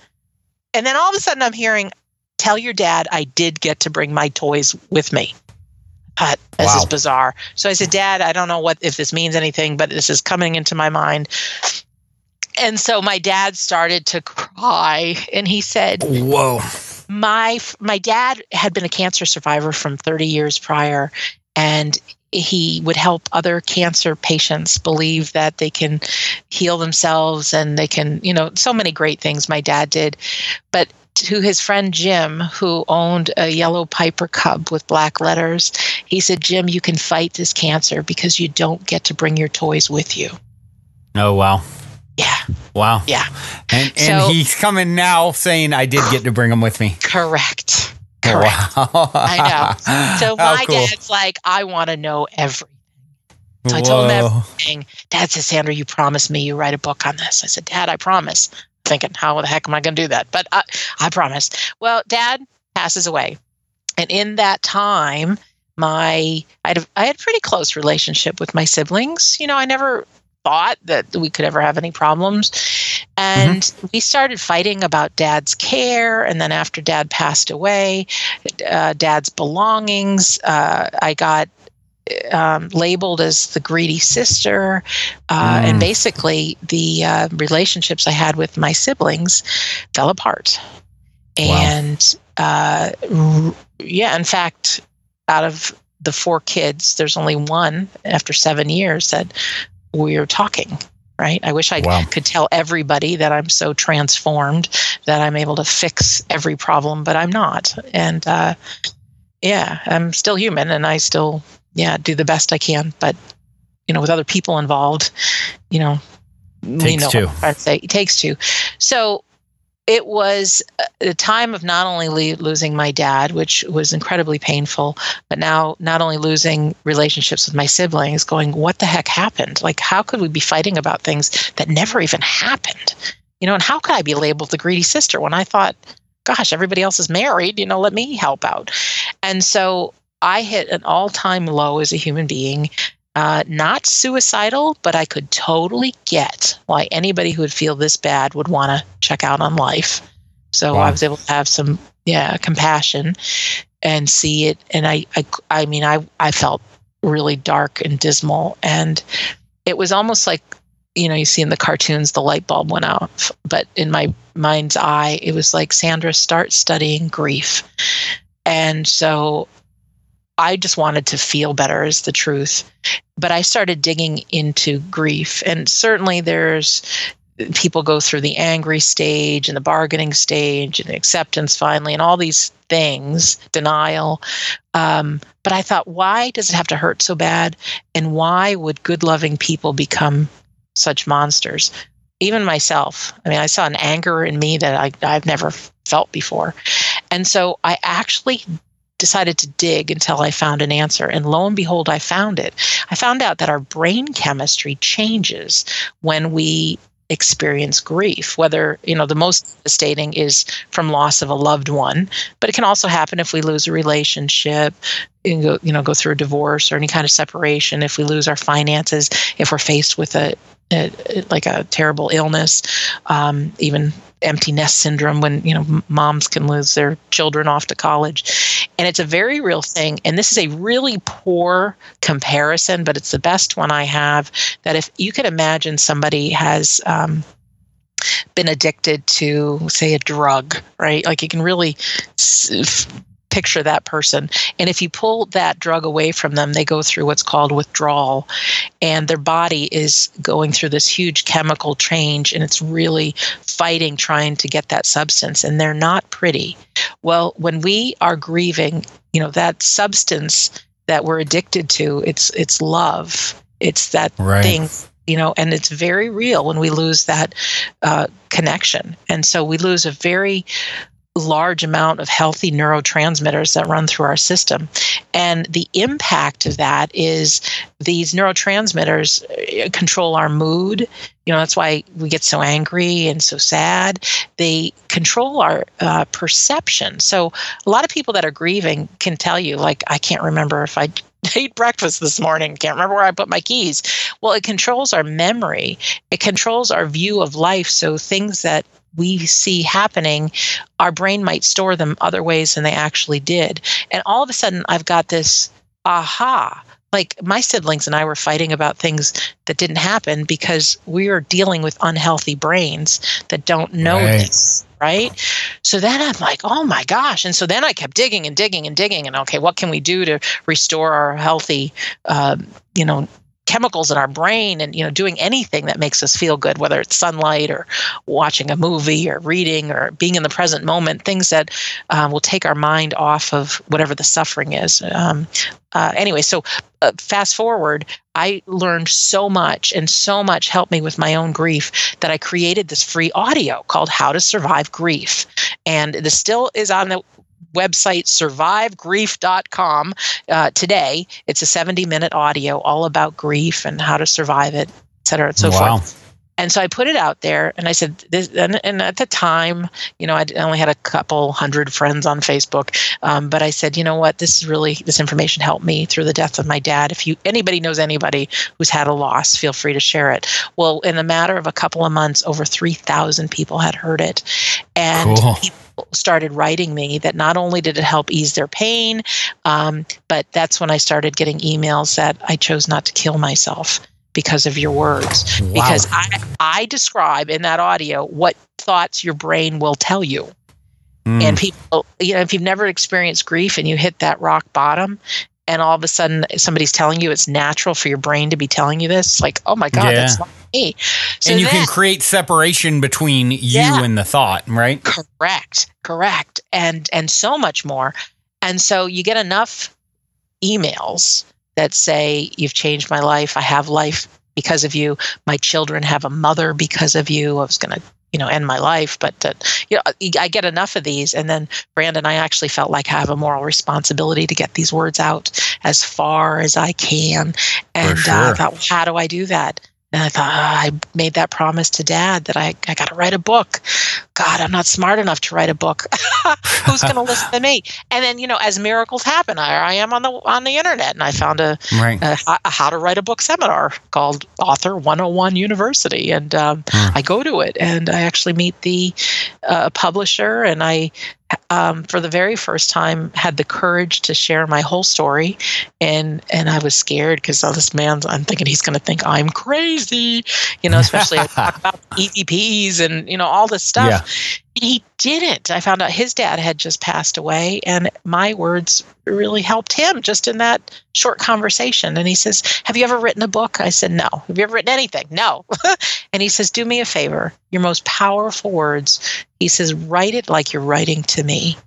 And then all of a sudden I'm hearing, tell your dad I did get to bring my toys with me. Uh, this is bizarre. So I said, Dad, I don't know what if this means anything, but this is coming into my mind. And so my dad started to cry, and he said, Whoa. my my dad had been a cancer survivor from 30 years prior and he would help other cancer patients believe that they can heal themselves and they can you know so many great things my dad did but to his friend Jim who owned a yellow piper cub with black letters he said Jim you can fight this cancer because you don't get to bring your toys with you Oh wow. yeah Wow. yeah And and So- he's coming now saying I did get to bring him with me. correct correct Wow. I know. So How my cool. dad's like, I want to know everything. So I told him everything. Dad says, Sandra, you promised me you write a book on this. I said, Dad, I promise. Thinking, how the heck am I going to do that? But I, I promised. Well, Dad passes away, and in that time, my I had a, I had a pretty close relationship with my siblings. You know, I never thought that we could ever have any problems. And we started fighting about dad's care. And then after dad passed away, uh, dad's belongings, uh, I got um, labeled as the greedy sister. Uh, Mm. And basically, the uh, relationships I had with my siblings fell apart. Wow. And uh, r- yeah, in fact, out of the four kids, there's only one after seven years that we're talking. Right. I wish I Wow. could tell everybody that I'm so transformed that I'm able to fix every problem, but I'm not. And uh, yeah, I'm still human and I still yeah, do the best I can. But you know, with other people involved, you know, Takes know two. I'm trying to say. It takes two. So it was uh, a time of not only losing my dad, which was incredibly painful, but now not only losing relationships with my siblings, going, what the heck happened? Like, how could we be fighting about things that never even happened? You know, and how could I be labeled the greedy sister when I thought, gosh, everybody else is married, you know, let me help out. And so I hit an all time low as a human being. Uh, not suicidal, but I could totally get why anybody who would feel this bad would want to check out on life. So Wow. I was able to have some, yeah, compassion and see it. And I, I, I mean, I, I felt really dark and dismal, and it was almost like, you know, you see in the cartoons the light bulb went out, but in my mind's eye, it was like Sandra, start studying grief. And so I just wanted to feel better, is the truth. But I started digging into grief. And certainly there's people go through the angry stage and the bargaining stage and acceptance finally and all these things, denial. Um, but I thought, why does it have to hurt so bad? And why would good loving people become such monsters? Even myself. I mean, I saw an anger in me that I, I've never felt before. And so I actually decided to dig until I found an answer. And lo and behold, I found it. I found out that our brain chemistry changes when we experience grief whether you know the most devastating is from loss of a loved one but it can also happen if we lose a relationship and go you know go through a divorce or any kind of separation if we lose our finances if we're faced with a, a like a terrible illness um, even empty nest syndrome when you know moms can lose their children off to college. And it's a very real thing. And this is a really poor comparison but it's the best one i have that if you could imagine somebody has um, been addicted to say a drug right? Like you can really picture that person. And if you pull that drug away from them they go through what's called withdrawal. And their body is going through this huge chemical change and it's really fighting trying to get that substance and they're not pretty. Well when we are grieving you know that substance that we're addicted to it's it's love. It's that Right. thing you know and it's very real when we lose that uh, connection. And so we lose a very large amount of healthy neurotransmitters that run through our system. And the impact of that is these neurotransmitters uh, control our mood. You know that's why we get so angry and so sad. They control our uh, perception. So a lot of people that are grieving can tell you like i can't remember if i ate breakfast this morning. Can't remember where i put my keys. Well it controls our memory. It controls our view of life. So things that we see happening our brain might store them other ways than they actually did. And all of a sudden i've got this aha. Like my siblings and i were fighting about things that didn't happen because we are dealing with unhealthy brains that don't know Right. this right? So then i'm like oh my gosh. And so then i kept digging and digging and digging. And okay what can we do to restore our healthy um, you know chemicals in our brain and you know doing anything that makes us feel good whether it's sunlight or watching a movie or reading or being in the present moment things that um, will take our mind off of whatever the suffering is. Um, uh, anyway so uh, fast forward i learned so much and so much helped me with my own grief that i created this free audio called how to survive grief. And this still is on the website survivegrief.com uh, today it's a 70 minute audio all about grief and how to survive it et cetera and so wow. forth and so I put it out there, and I said, this, and, and at the time, you know, I only had a couple hundred friends on Facebook, um, but I said, you know what, this is really this information helped me through the death of my dad. If you anybody knows anybody who's had a loss, feel free to share it. Well, in a matter of a couple of months, over three thousand people had heard it, and Cool. people started writing me that not only did it help ease their pain, um, but that's when I started getting emails that I chose not to kill myself because of your words Wow. because I, I describe in that audio what thoughts your brain will tell you. Mm. And people, you know, if you've never experienced grief and you hit that rock bottom, and all of a sudden somebody's telling you it's natural for your brain to be telling you this, like, oh my God, Yeah. that's not me. So and you can create separation between you Yeah. and the thought, right? correct correct and and so much more and so you get enough emails that say, You've changed my life. I have life because of you. My children have a mother because of you. I was going to you know end my life but that you know i get enough of these and then brandon i actually felt like i have a moral responsibility to get these words out as far as i can and sure. uh, I thought, how do i do that and I thought, oh, I made that promise to dad that I, I got to write a book. God, I'm not smart enough to write a book. Who's going to listen to me? And then, you know, as miracles happen, I, I am on the on the internet and I found a, right. a, a how to write a book seminar called Author 101 University. And um, hmm. I go to it and I actually meet the uh, publisher and I um, for the very first time had the courage to share my whole story. And and i was scared because this man's i'm thinking he's going to think i'm crazy you know especially i talk about evps and you know all this stuff he didn't. I found out his dad had just passed away, and my words really helped him just in that short conversation. And he says, Have you ever written a book? I said, No. Have you ever written anything? No. and he says, Do me a favor. Your most powerful words, he says, write it like you're writing to me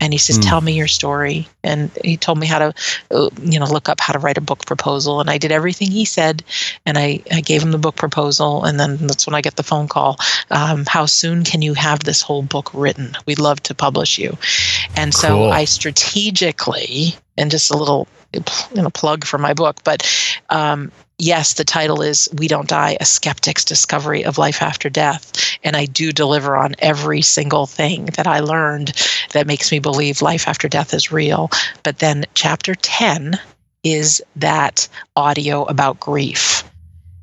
and he says, mm. "Tell me your story." And he told me how to, uh, you know, look up how to write a book proposal. And I did everything he said, and I, I gave him the book proposal. And then that's when I get the phone call. Um, how soon can you have this whole book written? We'd love to publish you. And so. I strategically, and just a little, you know, plug for my book, but um, yes, the title is We Don't Die A Skeptic's Discovery of Life After Death. And I do deliver on every single thing that I learned that makes me believe life after death is real. But then chapter 10 is that audio about grief.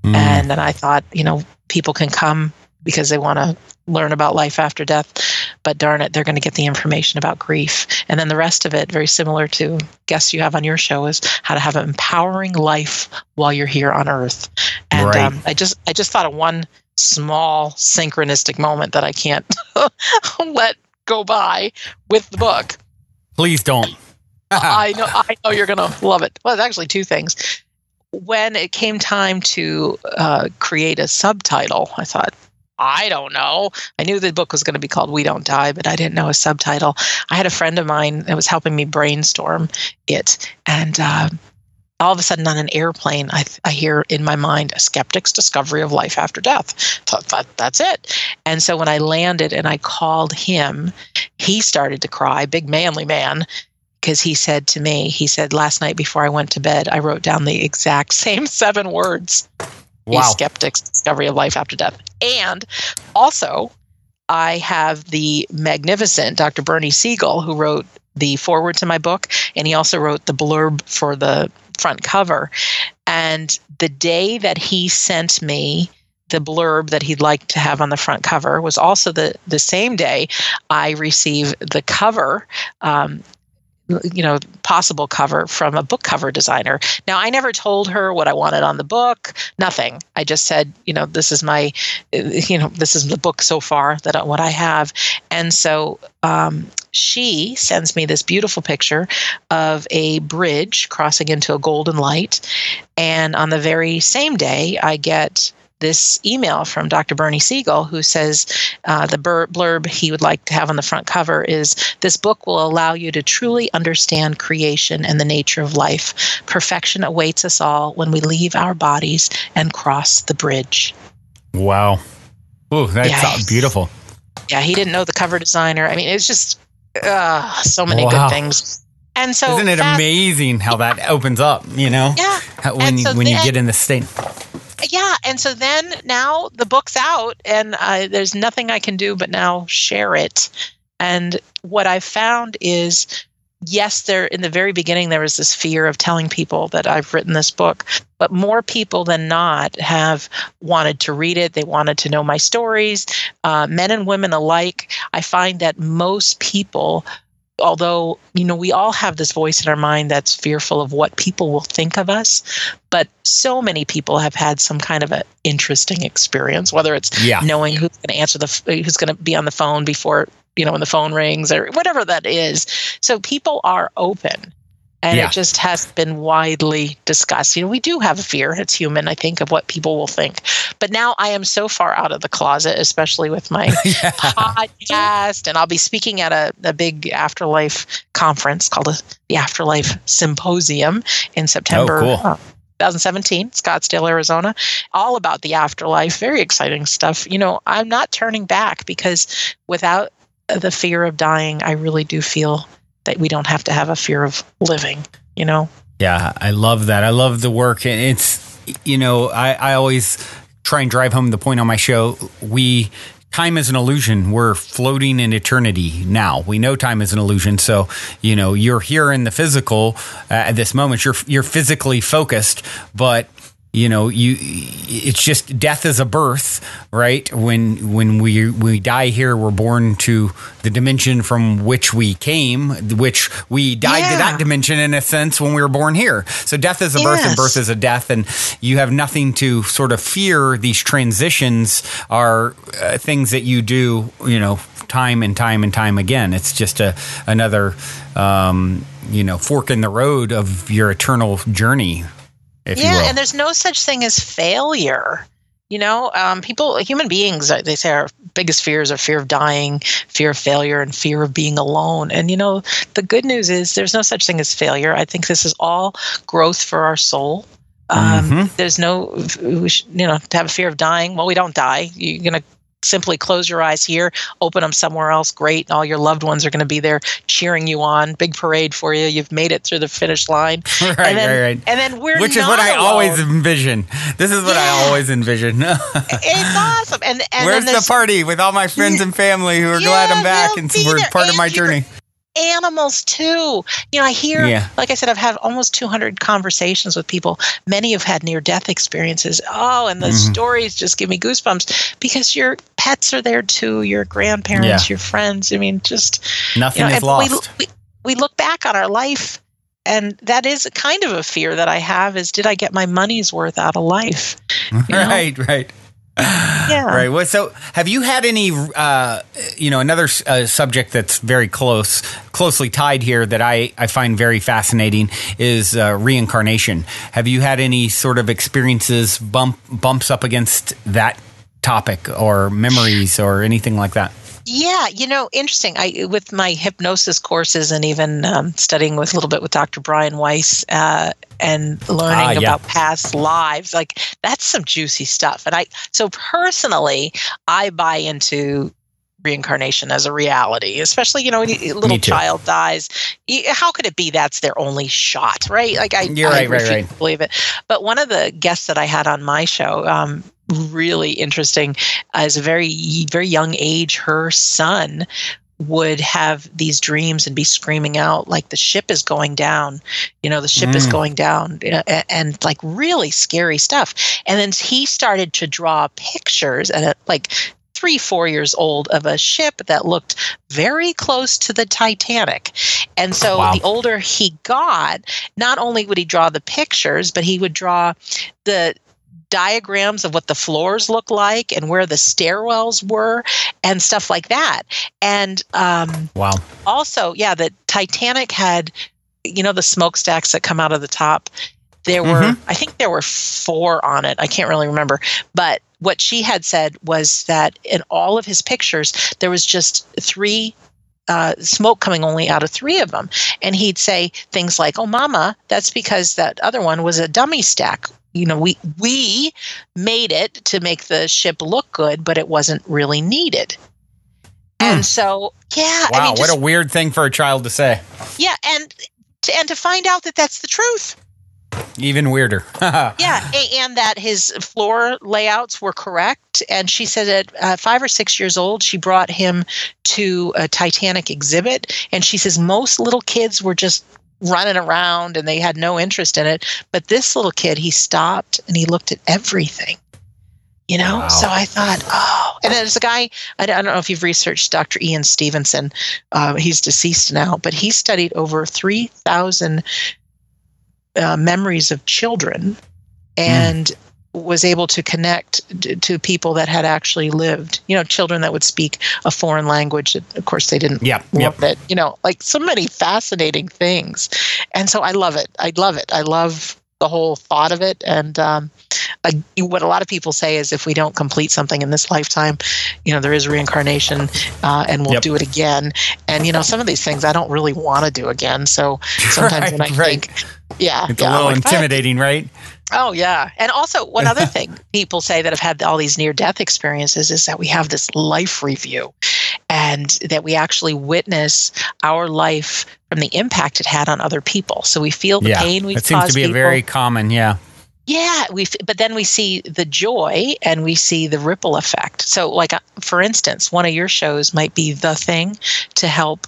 Mm. And then I thought, you know, people can come because they want to learn about life after death but darn it they're going to get the information about grief. And then the rest of it very similar to guests you have on your show is how to have an empowering life while you're here on earth. And right. um, i just i just thought of one small synchronistic moment that i can't let go by with the book. Please don't. I know i know you're going to love it. Well it's actually two things. When it came time to uh, create a subtitle i thought I don't know. I knew the book was going to be called We Don't Die, but I didn't know a subtitle. I had a friend of mine that was helping me brainstorm it. And uh, all of a sudden on an airplane, I, I hear in my mind a skeptic's discovery of life after death. Thought that, that's it. And so when I landed and I called him, he started to cry, big manly man because he said to me, he said, last night before I went to bed, I wrote down the exact same seven words wow. a skeptic's discovery of life after death. And also, I have the magnificent Dr. Bernie Siegel, who wrote the foreword to my book, and he also wrote the blurb for the front cover. And the day that he sent me the blurb that he'd like to have on the front cover was also the the same day I received the cover um, you know possible cover from a book cover designer. Now i never told her what i wanted on the book nothing. I just said you know this is my you know this is the book so far that what i have. And so um, she sends me this beautiful picture of a bridge crossing into a golden light. And on the very same day i get this email from Dr. Bernie Siegel, who says uh, the blurb he would like to have on the front cover is This book will allow you to truly understand creation and the nature of life. Perfection awaits us all when we leave our bodies and cross the bridge. Wow. Ooh, that's yeah, beautiful. Yeah, he didn't know the cover designer. I mean, it's just uh, so many wow. good things. And so, isn't it amazing how that opens up? You know, yeah. When so when then, you get in the state yeah and so then now the book's out and uh, there's nothing i can do but now share it. And what i've found is yes there in the very beginning there was this fear of telling people that i've written this book but more people than not have wanted to read it. They wanted to know my stories. Uh, men and women alike i find that most people although you know we all have this voice in our mind that's fearful of what people will think of us but so many people have had some kind of an interesting experience whether it's yeah. knowing who's going to answer the who's going to be on the phone before you know when the phone rings or whatever that is so people are open and Yeah. it just has been widely discussed. You know, we do have a fear; it's human, I think, of what people will think. But now I am so far out of the closet, especially with my podcast, and I'll be speaking at a, a big afterlife conference called a, the Afterlife Symposium in September. cool. uh, 2017, Scottsdale, Arizona, all about the afterlife. Very exciting stuff. You know, I'm not turning back because without the fear of dying, I really do feel that we don't have to have a fear of living, you know? Yeah, I love that. I love the work. And it's, you know, I, I always try and drive home the point on my show. We, time is an illusion. We're floating in eternity now. We know time is an illusion. So, you know, you're here in the physical uh, at this moment. You're, you're physically focused, but you know you it's just death is a birth right? When when we we die here we're born to the dimension from which we came which we died to that dimension in a sense when we were born here. So death is a birth and birth is a death and you have nothing to sort of fear. These transitions are uh, things that you do you know time and time and time again. It's just a another um you know fork in the road of your eternal journey yeah, and there's no such thing as failure. You know, um, people, human beings, uh, they say our biggest fears are fear of dying, fear of failure, and fear of being alone. And, you know, the good news is there's no such thing as failure. I think this is all growth for our soul. Um, Mhm. There's no, we should, you know, to have a fear of dying. Well, we don't die. You're going to simply close your eyes here, open them somewhere else. Great. And all your loved ones are going to be there cheering you on. Big parade for you. You've made it through the finish line. right, and then, right, right. And then we're Which is what I alone. always envision. This is what I always envision. It's awesome. And, and Where's the party with all my friends and family who are glad I'm back they'll and we're part of my journey? Animals too. You know, I hear, Yeah. like I said, I've had almost 200 conversations with people. Many have had near death experiences. Oh, and the Mhm. stories just give me goosebumps because your pets are there too, your grandparents, Yeah. your friends. I mean, just Nothing you know, is lost. We, we, we look back on our life. And that is a kind of a fear that I have is did I get my money's worth out of life? know? right, right. Yeah. Right. Well, so have you had any, uh, you know, another uh, subject that's very close, closely tied here that I, I find very fascinating is uh, reincarnation. Have you had any sort of experiences, bump bumps up against that topic or memories or anything like that? Yeah, you know, interesting. I with my hypnosis courses and even um, studying with a little bit with Dr. Brian Weiss uh, and learning Ah, yeah. about past lives, like that's some juicy stuff. And I so personally, I buy into reincarnation as a reality, especially you know when a little child dies. How could it be that's their only shot, right? Like I, You're I right, right, right. believe it. But one of the guests that I had on my show, um, really interesting, as a very very young age, her son would have these dreams and be screaming out like the ship is going down. You know the ship is Mm. going down. You know, a- and, like really scary stuff. And then he started to draw pictures at a, like three four years old of a ship that looked very close to the titanic. And so Wow. the older he got not only would he draw the pictures but he would draw the diagrams of what the floors look like and where the stairwells were and stuff like that. And um, Wow. also yeah the titanic had you know the smokestacks that come out of the top? There were Mhm. i think there were four on it. I can't really remember. But what she had said was that in all of his pictures there was just three uh, smoke coming only out of three of them. And he'd say things like oh mama that's because that other one was a dummy stack you know we we made it to make the ship look good but it wasn't really needed and so yeah Wow. i mean just, what a weird thing for a child to say. yeah and to, and to find out that that's the truth Even weirder. yeah and that his floor layouts were correct and she said at uh, five or six years old she brought him to a titanic exhibit and she says most little kids were just running around and they had no interest in it. But this little kid he stopped and he looked at everything you know? Wow. so i thought oh. And there's a guy i don't know if you've researched dr ian stevenson. Uh, he's deceased now but he studied over 3000 uh, memories of children and was able to connect to, people that had actually lived. You know, children that would speak a foreign language. That, of course, they didn't Yep, love yep. it. You know, like so many fascinating things, and so I love it. I love it. I love the whole thought of it. And um, what a lot of people say is, if we don't complete something in this lifetime, you know, there is reincarnation, uh, and we'll Yep. do it again. And you know, some of these things I don't really want to do again. So sometimes when I Right, right. think, yeah, It's yeah, a little like, if I had intimidating, right? Oh yeah, and also one other thing people say that have had all these near-death experiences is that we have this life review, and that we actually witness our life from the impact it had on other people. So we feel the yeah. pain we caused. That seems to be a people. very common, yeah. Yeah, we f- but then we see the joy and we see the ripple effect. So like uh, for instance, one of your shows might be the thing to help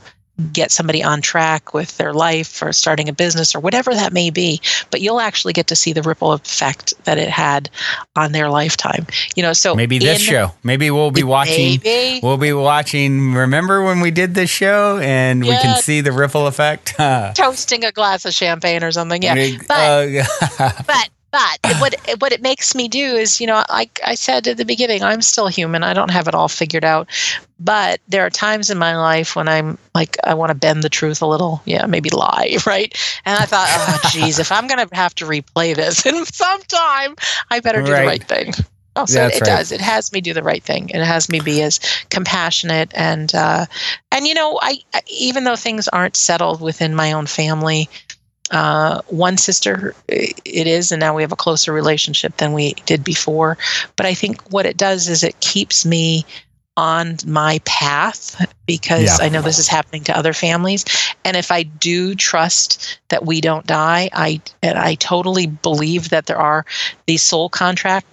get somebody on track with their life or starting a business or whatever that may be, but you'll actually get to see the ripple effect that it had on their lifetime. You know, so Maybe this in- show. Maybe we'll be watching. Maybe. We'll be watching. Remember when we did this show and we can see the ripple effect? toasting a glass of champagne or something. Yeah. But uh, but but what what it makes me do is you know like i said at the beginning i'm still human i don't have it all figured out but there are times in my life when i'm like i want to bend the truth a little yeah maybe lie right and i thought oh geez if i'm gonna have to replay this in some time i better do Right. the right thing Oh, so That's it right. does. It has me do the right thing. It has me be as compassionate and uh, and you know, I, I even though things aren't settled within my own family, uh, one sister it is, and now we have a closer relationship than we did before. But I think what it does is it keeps me on my path because Yeah. I know this is happening to other families. And if I do trust that we don't die, I and I totally believe that there are these soul contracts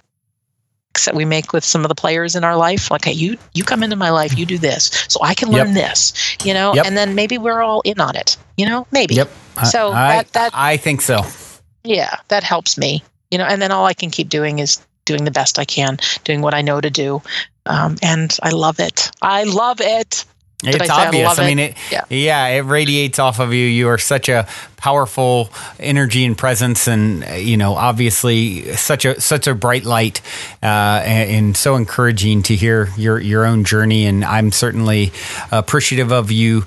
that we make with some of the players in our life. Like, hey, you you come into my life, you do this, so I can learn this, you know, Yep. and then maybe we're all in on it, you know, maybe. yep. So I, that- that- I think so. Yeah, that helps me, you know, and then all I can keep doing is doing the best I can, doing what I know to do. Um, and I love it. I love it. Did It's I say I obvious. I mean, it, Yeah. yeah. it radiates off of you. You are such a powerful energy and presence, and you know, obviously, such a such a bright light, uh, and, and so encouraging to hear your your own journey. And I'm certainly appreciative of you.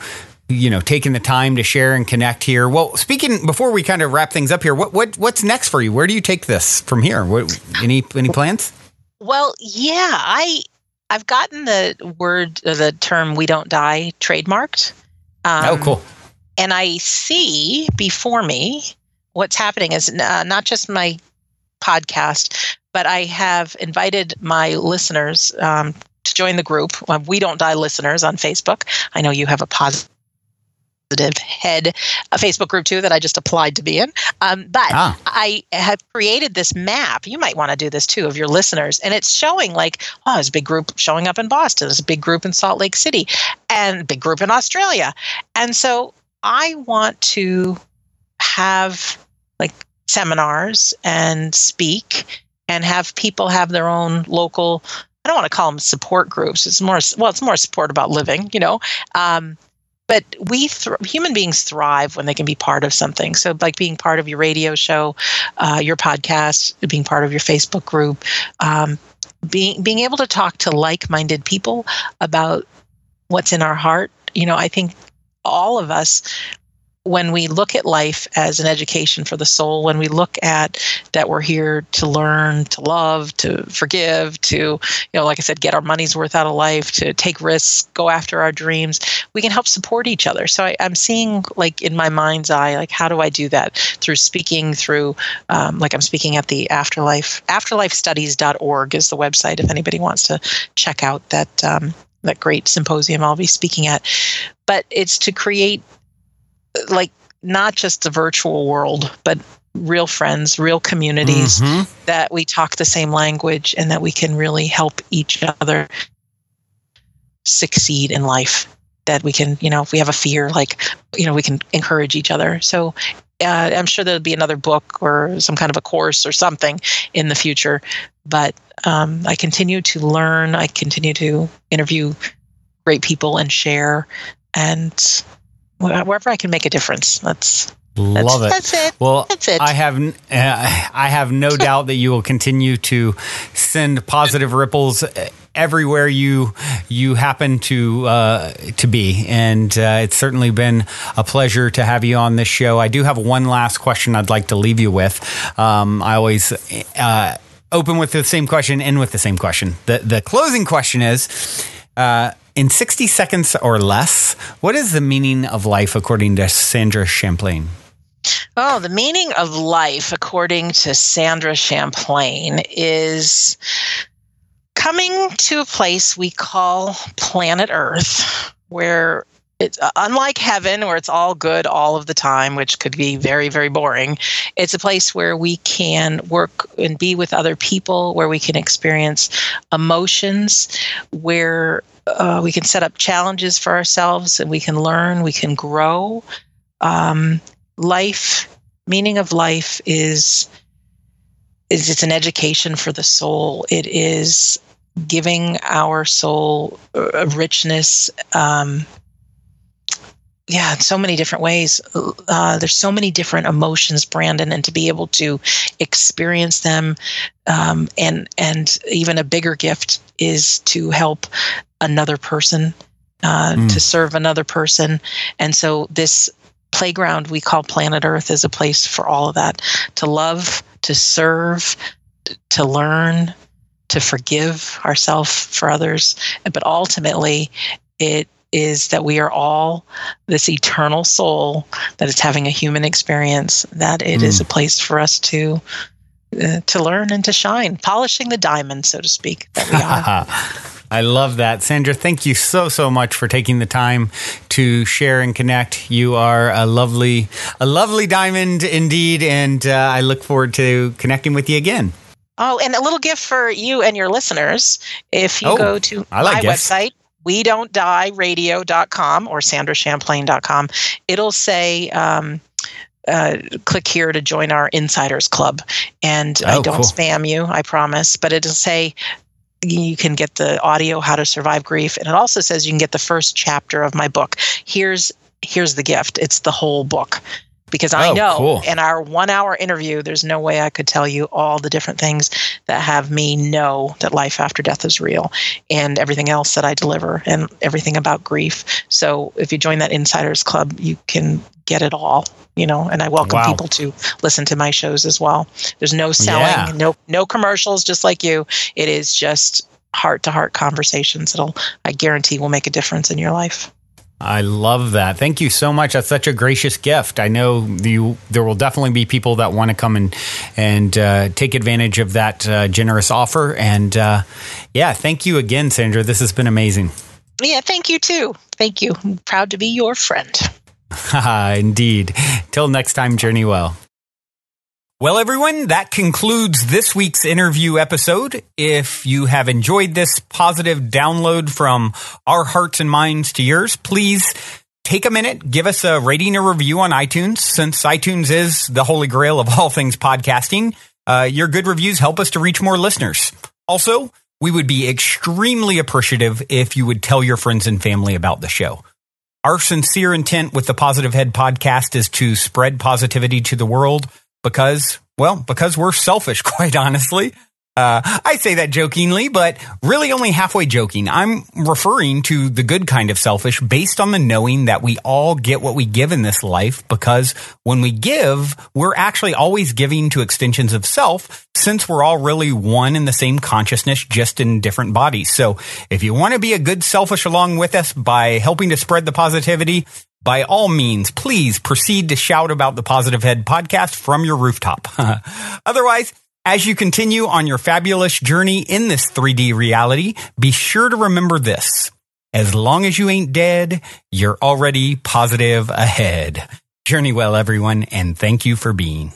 You know, taking the time to share and connect here. Well, speaking before we kind of wrap things up here, what what what's next for you? Where do you take this from here? What, any any plans? Well, yeah, I I've gotten the word, uh, the term "we don't die" trademarked. Um, oh, cool. and I see before me what's happening is uh, not just my podcast, but I have invited my listeners um, to join the group. We Don't Die listeners on Facebook. I know you have a positive head a Facebook group too that I just applied to be in. Um, but Ah. I have created this map. You might want to do this too of your listeners, and it's showing like, oh, there's a big group showing up in Boston. There's a big group in Salt Lake City, and big group in Australia. And so I want to have like seminars and speak and have people have their own local. I don't want to call them support groups. It's more well, it's more support about living, you know. Um, but we thr human beings thrive when they can be part of something. So, like being part of your radio show, uh, your podcast, being part of your Facebook group, um, being being able to talk to like-minded people about what's in our heart. You know, I think all of us when we look at life as an education for the soul, when we look at that we're here to learn, to love, to forgive, to, you know, like I said, get our money's worth out of life, to take risks, go after our dreams, we can help support each other. So I, I'm seeing, like, in my mind's eye, like, how do I do that? Through speaking, through, um, like, I'm speaking at the Afterlife, afterlifestudies.org is the website if anybody wants to check out that. Um, that great symposium I'll be speaking at. But it's to create like not just the virtual world, but real friends, real communities Mhm. that we talk the same language and that we can really help each other succeed in life. That we can, you know, if we have a fear, like, you know, we can encourage each other. So uh, I'm sure there'll be another book or some kind of a course or something in the future. But um, I continue to learn. I continue to interview great people and share. And wherever I can make a difference, that's Love it. That's it. Well, That's it. I have uh, I have no doubt that you will continue to send positive ripples everywhere you you happen to uh, to be, and uh, it's certainly been a pleasure to have you on this show. I do have one last question I'd like to leave you with. Um, I always. Uh, open with the same question, end with the same question. The the closing question is uh, in 60 seconds or less, what is the meaning of life according to Sandra Champlain? Oh, the meaning of life, according to Sandra Champlain, is coming to a place we call planet Earth, where it's uh, unlike heaven, where it's all good all of the time, which could be very, very boring. It's a place where we can work and be with other people, where we can experience emotions, where uh, we can set up challenges for ourselves and we can learn, we can grow. Um, life meaning of life is is it's an education for the soul it is giving our soul a richness um yeah in so many different ways uh, there's so many different emotions brandon and to be able to experience them um, and and even a bigger gift is to help another person uh, Mm. to serve another person and so this playground we call planet earth is a place for all of that to love to serve to learn to forgive ourselves for others but ultimately it is that we are all this eternal soul that is having a human experience that it is Mm. a place for us to uh, to learn and to shine polishing the diamond so to speak that we are I love that. Sandra, thank you so, so much for taking the time to share and connect. You are a lovely, a lovely diamond indeed. And uh, I look forward to connecting with you again. Oh, and a little gift for you and your listeners. If you Oh, go to I like my gifts. website, we don't die radio.com or sandrachamplain.com, it'll say, um, uh, click here to join our insiders club. And I Oh, don't cool. spam you, I promise, but it'll say you can get the audio how to survive grief and it also says you can get the first chapter of my book here's here's the gift it's the whole book because i Oh, know cool. in our one hour interview there's no way i could tell you all the different things that have me know that life after death is real and everything else that i deliver and everything about grief so if you join that insiders club you can get it all you know and i welcome Wow. people to listen to my shows as well there's no selling Yeah. no no commercials just like you it is just heart to heart conversations that'll i guarantee will make a difference in your life I love that. Thank you so much. That's such a gracious gift. I know you, there will definitely be people that want to come and and uh, take advantage of that uh, generous offer. And uh, yeah, thank you again, Sandra. This has been amazing. yeah thank you too thank you I'm proud to be your friend Indeed. Till next time, journey well. Well, everyone, that concludes this week's interview episode. If you have enjoyed this positive download from our hearts and minds to yours, please take a minute, give us a rating or review on iTunes, since iTunes is the holy grail of all things podcasting. Uh, your good reviews help us to reach more listeners. Also, we would be extremely appreciative if you would tell your friends and family about the show. Our sincere intent with the Positive Head podcast is to spread positivity to the world because, well, because we're selfish, quite honestly. Uh, I say that jokingly, but really only halfway joking. I'm referring to the good kind of selfish based on the knowing that we all get what we give in this life because when we give, we're actually always giving to extensions of self since we're all really one in the same consciousness, just in different bodies. So if you want to be a good selfish along with us by helping to spread the positivity, by all means, please proceed to shout about the Positive Head podcast from your rooftop. Otherwise, as you continue on your fabulous journey in this 3D reality, be sure to remember this. As long as you ain't dead, you're already positive ahead. Journey well, everyone, and thank you for being.